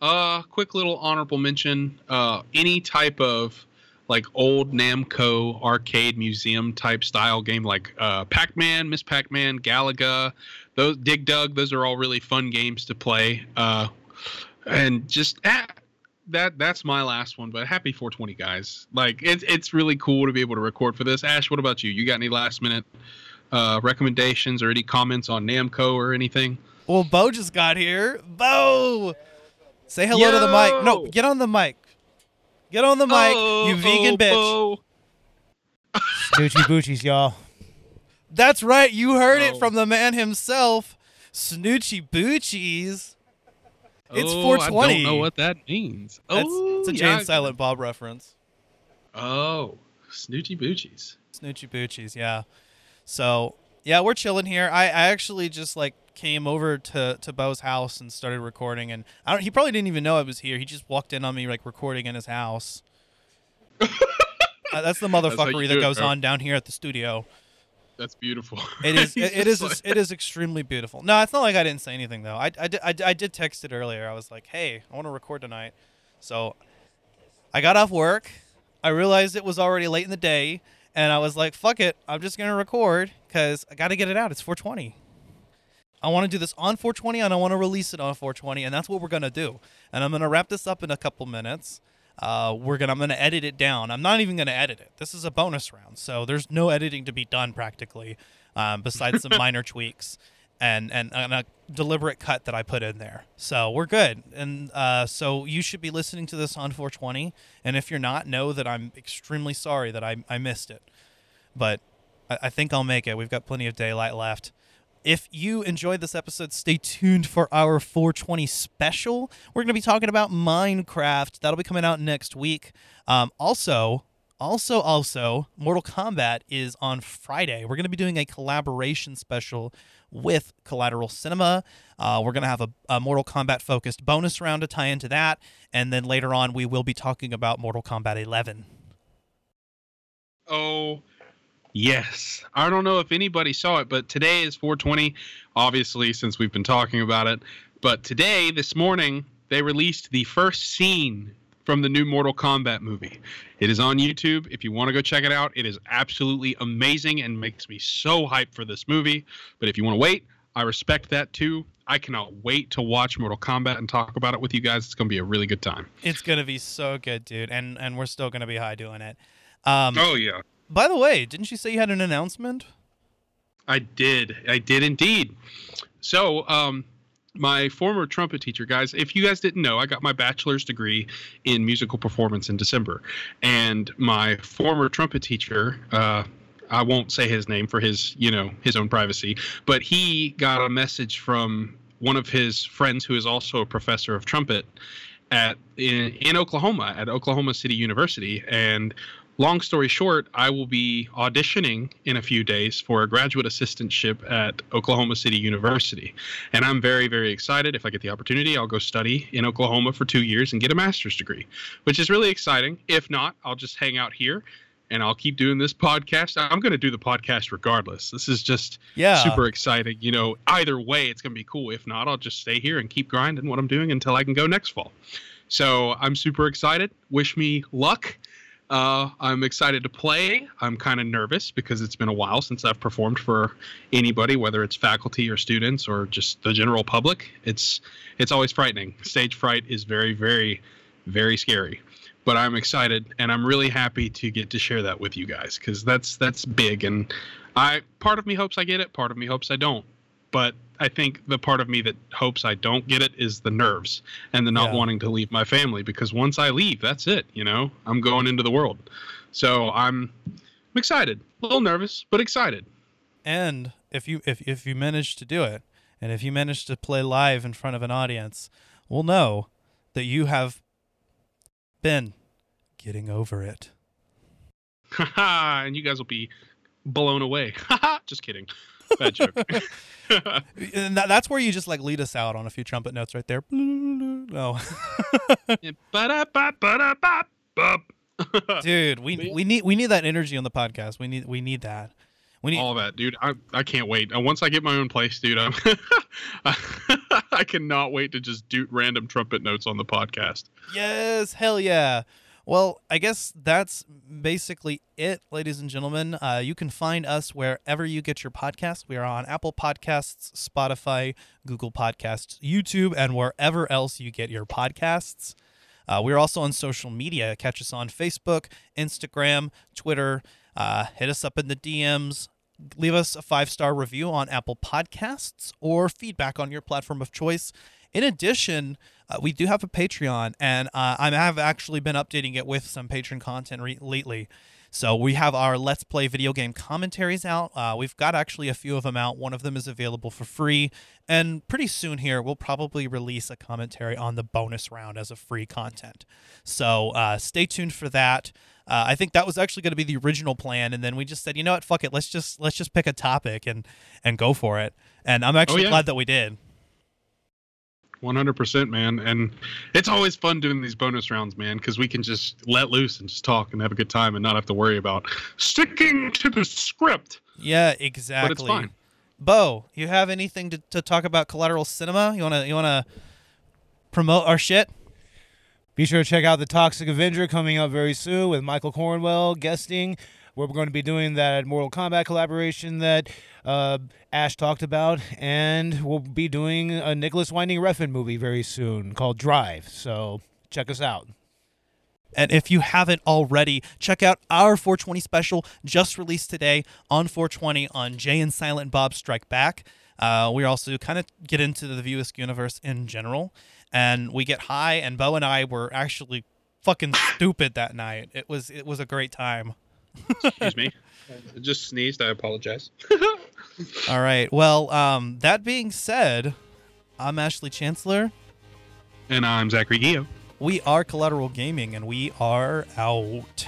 Uh, quick little honorable mention. Uh, any type of like old Namco arcade museum type style game like uh, Pac-Man, Miss Pac-Man, Galaga, those Dig Dug. Those are all really fun games to play. Uh, and just ah, that that's my last one. But happy 420 guys. Like it's it's really cool to be able to record for this. Ash, what about you? You got any last minute uh, recommendations or any comments on Namco or anything? Well, Bo just got here. Bo, say hello to the mic. No, get on the mic. Get on the mic, you oh, vegan bitch. Oh, Snoochie boochies, y'all. That's right. You heard it Oh. from the man himself, Snoochie Boochies. It's Oh, 420. I don't know what that means. That's, oh, it's a Jay yeah. and Silent Bob reference. Oh, snoochie boochies. Snoochie Boochies, yeah. So yeah, we're chilling here. I, I actually just like came over to, to Bo's house and started recording, and I don't. He probably didn't even know I was here. He just walked in on me like recording in his house. Uh, that's the motherfuckery that do it, goes on down here at the studio. That's beautiful. It is. It, it is. just It is extremely beautiful. No, it's not like I didn't say anything though. I, I, did, I, I did text it earlier. I was like, "Hey, I want to record tonight." So I got off work. I realized it was already late in the day, and I was like, "Fuck it, I'm just gonna record because I got to get it out. It's 420. I want to do this on 420, and I want to release it on 420, and that's what we're gonna do. And I'm gonna wrap this up in a couple minutes. Uh, we're gonna I'm gonna edit it down. I'm not even gonna edit it. This is a bonus round, so there's no editing to be done practically, um, besides some minor tweaks. and and, and a deliberate cut that I put in there. So we're good. And uh, so you should be listening to this on 420. And if you're not, know that I'm extremely sorry that I, I missed it. But I, I think I'll make it. We've got plenty of daylight left. If you enjoyed this episode, stay tuned for our 420 special. We're going to be talking about Minecraft. That'll be coming out next week. Um, also, also, also, Mortal Kombat is on Friday. We're going to be doing a collaboration special with Collateral Cinema. Uh, we're going to have a, a Mortal Kombat focused bonus round to tie into that. And then later on, we will be talking about Mortal Kombat 11. Oh, yes. I don't know if anybody saw it, but today is 420, obviously, since we've been talking about it. But today, this morning, they released the first scene from the new Mortal Kombat movie. It is on YouTube. If you want to go check it out, it is absolutely amazing and makes me so hyped for this movie. But if you want to wait, I respect that too. I cannot wait to watch Mortal Kombat and talk about it with you guys. It's going to be a really good time. It's going to be so good, dude. And, and we're still going to be high doing it. Um, Oh, yeah. By the way, didn't you say you had an announcement? I did. I did indeed. So, um, my former trumpet teacher, guys, if you guys didn't know, I got my bachelor's degree in musical performance in December. And my former trumpet teacher, uh, I won't say his name for his, you know, his own privacy, but he got a message from one of his friends who is also a professor of trumpet at in, in Oklahoma at Oklahoma City University and long story short, I will be auditioning in a few days for a graduate assistantship at Oklahoma City University. And I'm very, very excited. If I get the opportunity, I'll go study in Oklahoma for two years and get a master's degree, which is really exciting. If not, I'll just hang out here and I'll keep doing this podcast. I'm going to do the podcast regardless. This is just Yeah. super exciting. You know, either way, it's going to be cool. If not, I'll just stay here and keep grinding what I'm doing until I can go next fall. So I'm super excited. Wish me luck. Uh, I'm excited to play. I'm kind of nervous because it's been a while since I've performed for anybody, whether it's faculty or students or just the general public. It's it's always frightening. Stage fright is very, very, very scary. But I'm excited and I'm really happy to get to share that with you guys because that's that's big. And I part of me hopes I get it, part of me hopes I don't. But I think the part of me that hopes I don't get it is the nerves and the not Yeah. wanting to leave my family because once I leave, that's it. You know, I'm going into the world. So I'm, I'm excited, a little nervous, but excited. And if you if if you manage to do it, and if you manage to play live in front of an audience, we'll know that you have been getting over it. And you guys will be blown away. Just kidding. Bad joke. And that, that's where you just like lead us out on a few trumpet notes right there. No, dude, we we need we need that energy on the podcast. We need we need that. We need all that, dude. I, I can't wait. Uh, once I get my own place, dude, I'm I cannot wait to just do random trumpet notes on the podcast. Yes, hell yeah. Well, I guess that's basically it, ladies and gentlemen. Uh, you can find us wherever you get your podcasts. We are on Apple Podcasts, Spotify, Google Podcasts, YouTube, and wherever else you get your podcasts. Uh, we're also on social media. Catch us on Facebook, Instagram, Twitter. Uh, hit us up in the DMs. Leave us a five star review on Apple Podcasts or feedback on your platform of choice. In addition, uh, we do have a Patreon, and uh, I have actually been updating it with some patron content re- lately. So we have our Let's Play video game commentaries out. Uh, we've got actually a few of them out. One of them is available for free, and pretty soon here we'll probably release a commentary on the bonus round as a free content. So uh, stay tuned for that. Uh, I think that was actually going to be the original plan, and then we just said, you know what, fuck it, let's just let's just pick a topic and and go for it. And I'm actually yeah. glad that we did. 100% man and it's always fun doing these bonus rounds man because we can just let loose and just talk and have a good time and not have to worry about sticking to the script Yeah, exactly. But it's fine. Bo, you have anything to, to talk about collateral cinema? You wanna you wanna promote our shit? Be sure to check out the Toxic Avenger coming up very soon with Michael Cornwell guesting. We're going to be doing that Mortal Kombat collaboration that uh, Ash talked about, and we'll be doing a Nicolas Winding Refn movie very soon called Drive. So check us out. And if you haven't already, check out our 420 special just released today on 420 on Jay and Silent Bob Strike Back. Uh, we also kind of get into the View Askewniverse in general, and we get high. And Bo and I were actually fucking stupid that night. It was it was a great time. Excuse me. I just sneezed. I apologize. All right. Well, um, that being said, I'm Ashley Chancellor. and I'm Zachary Gio. We are Collateral Gaming, and we are out.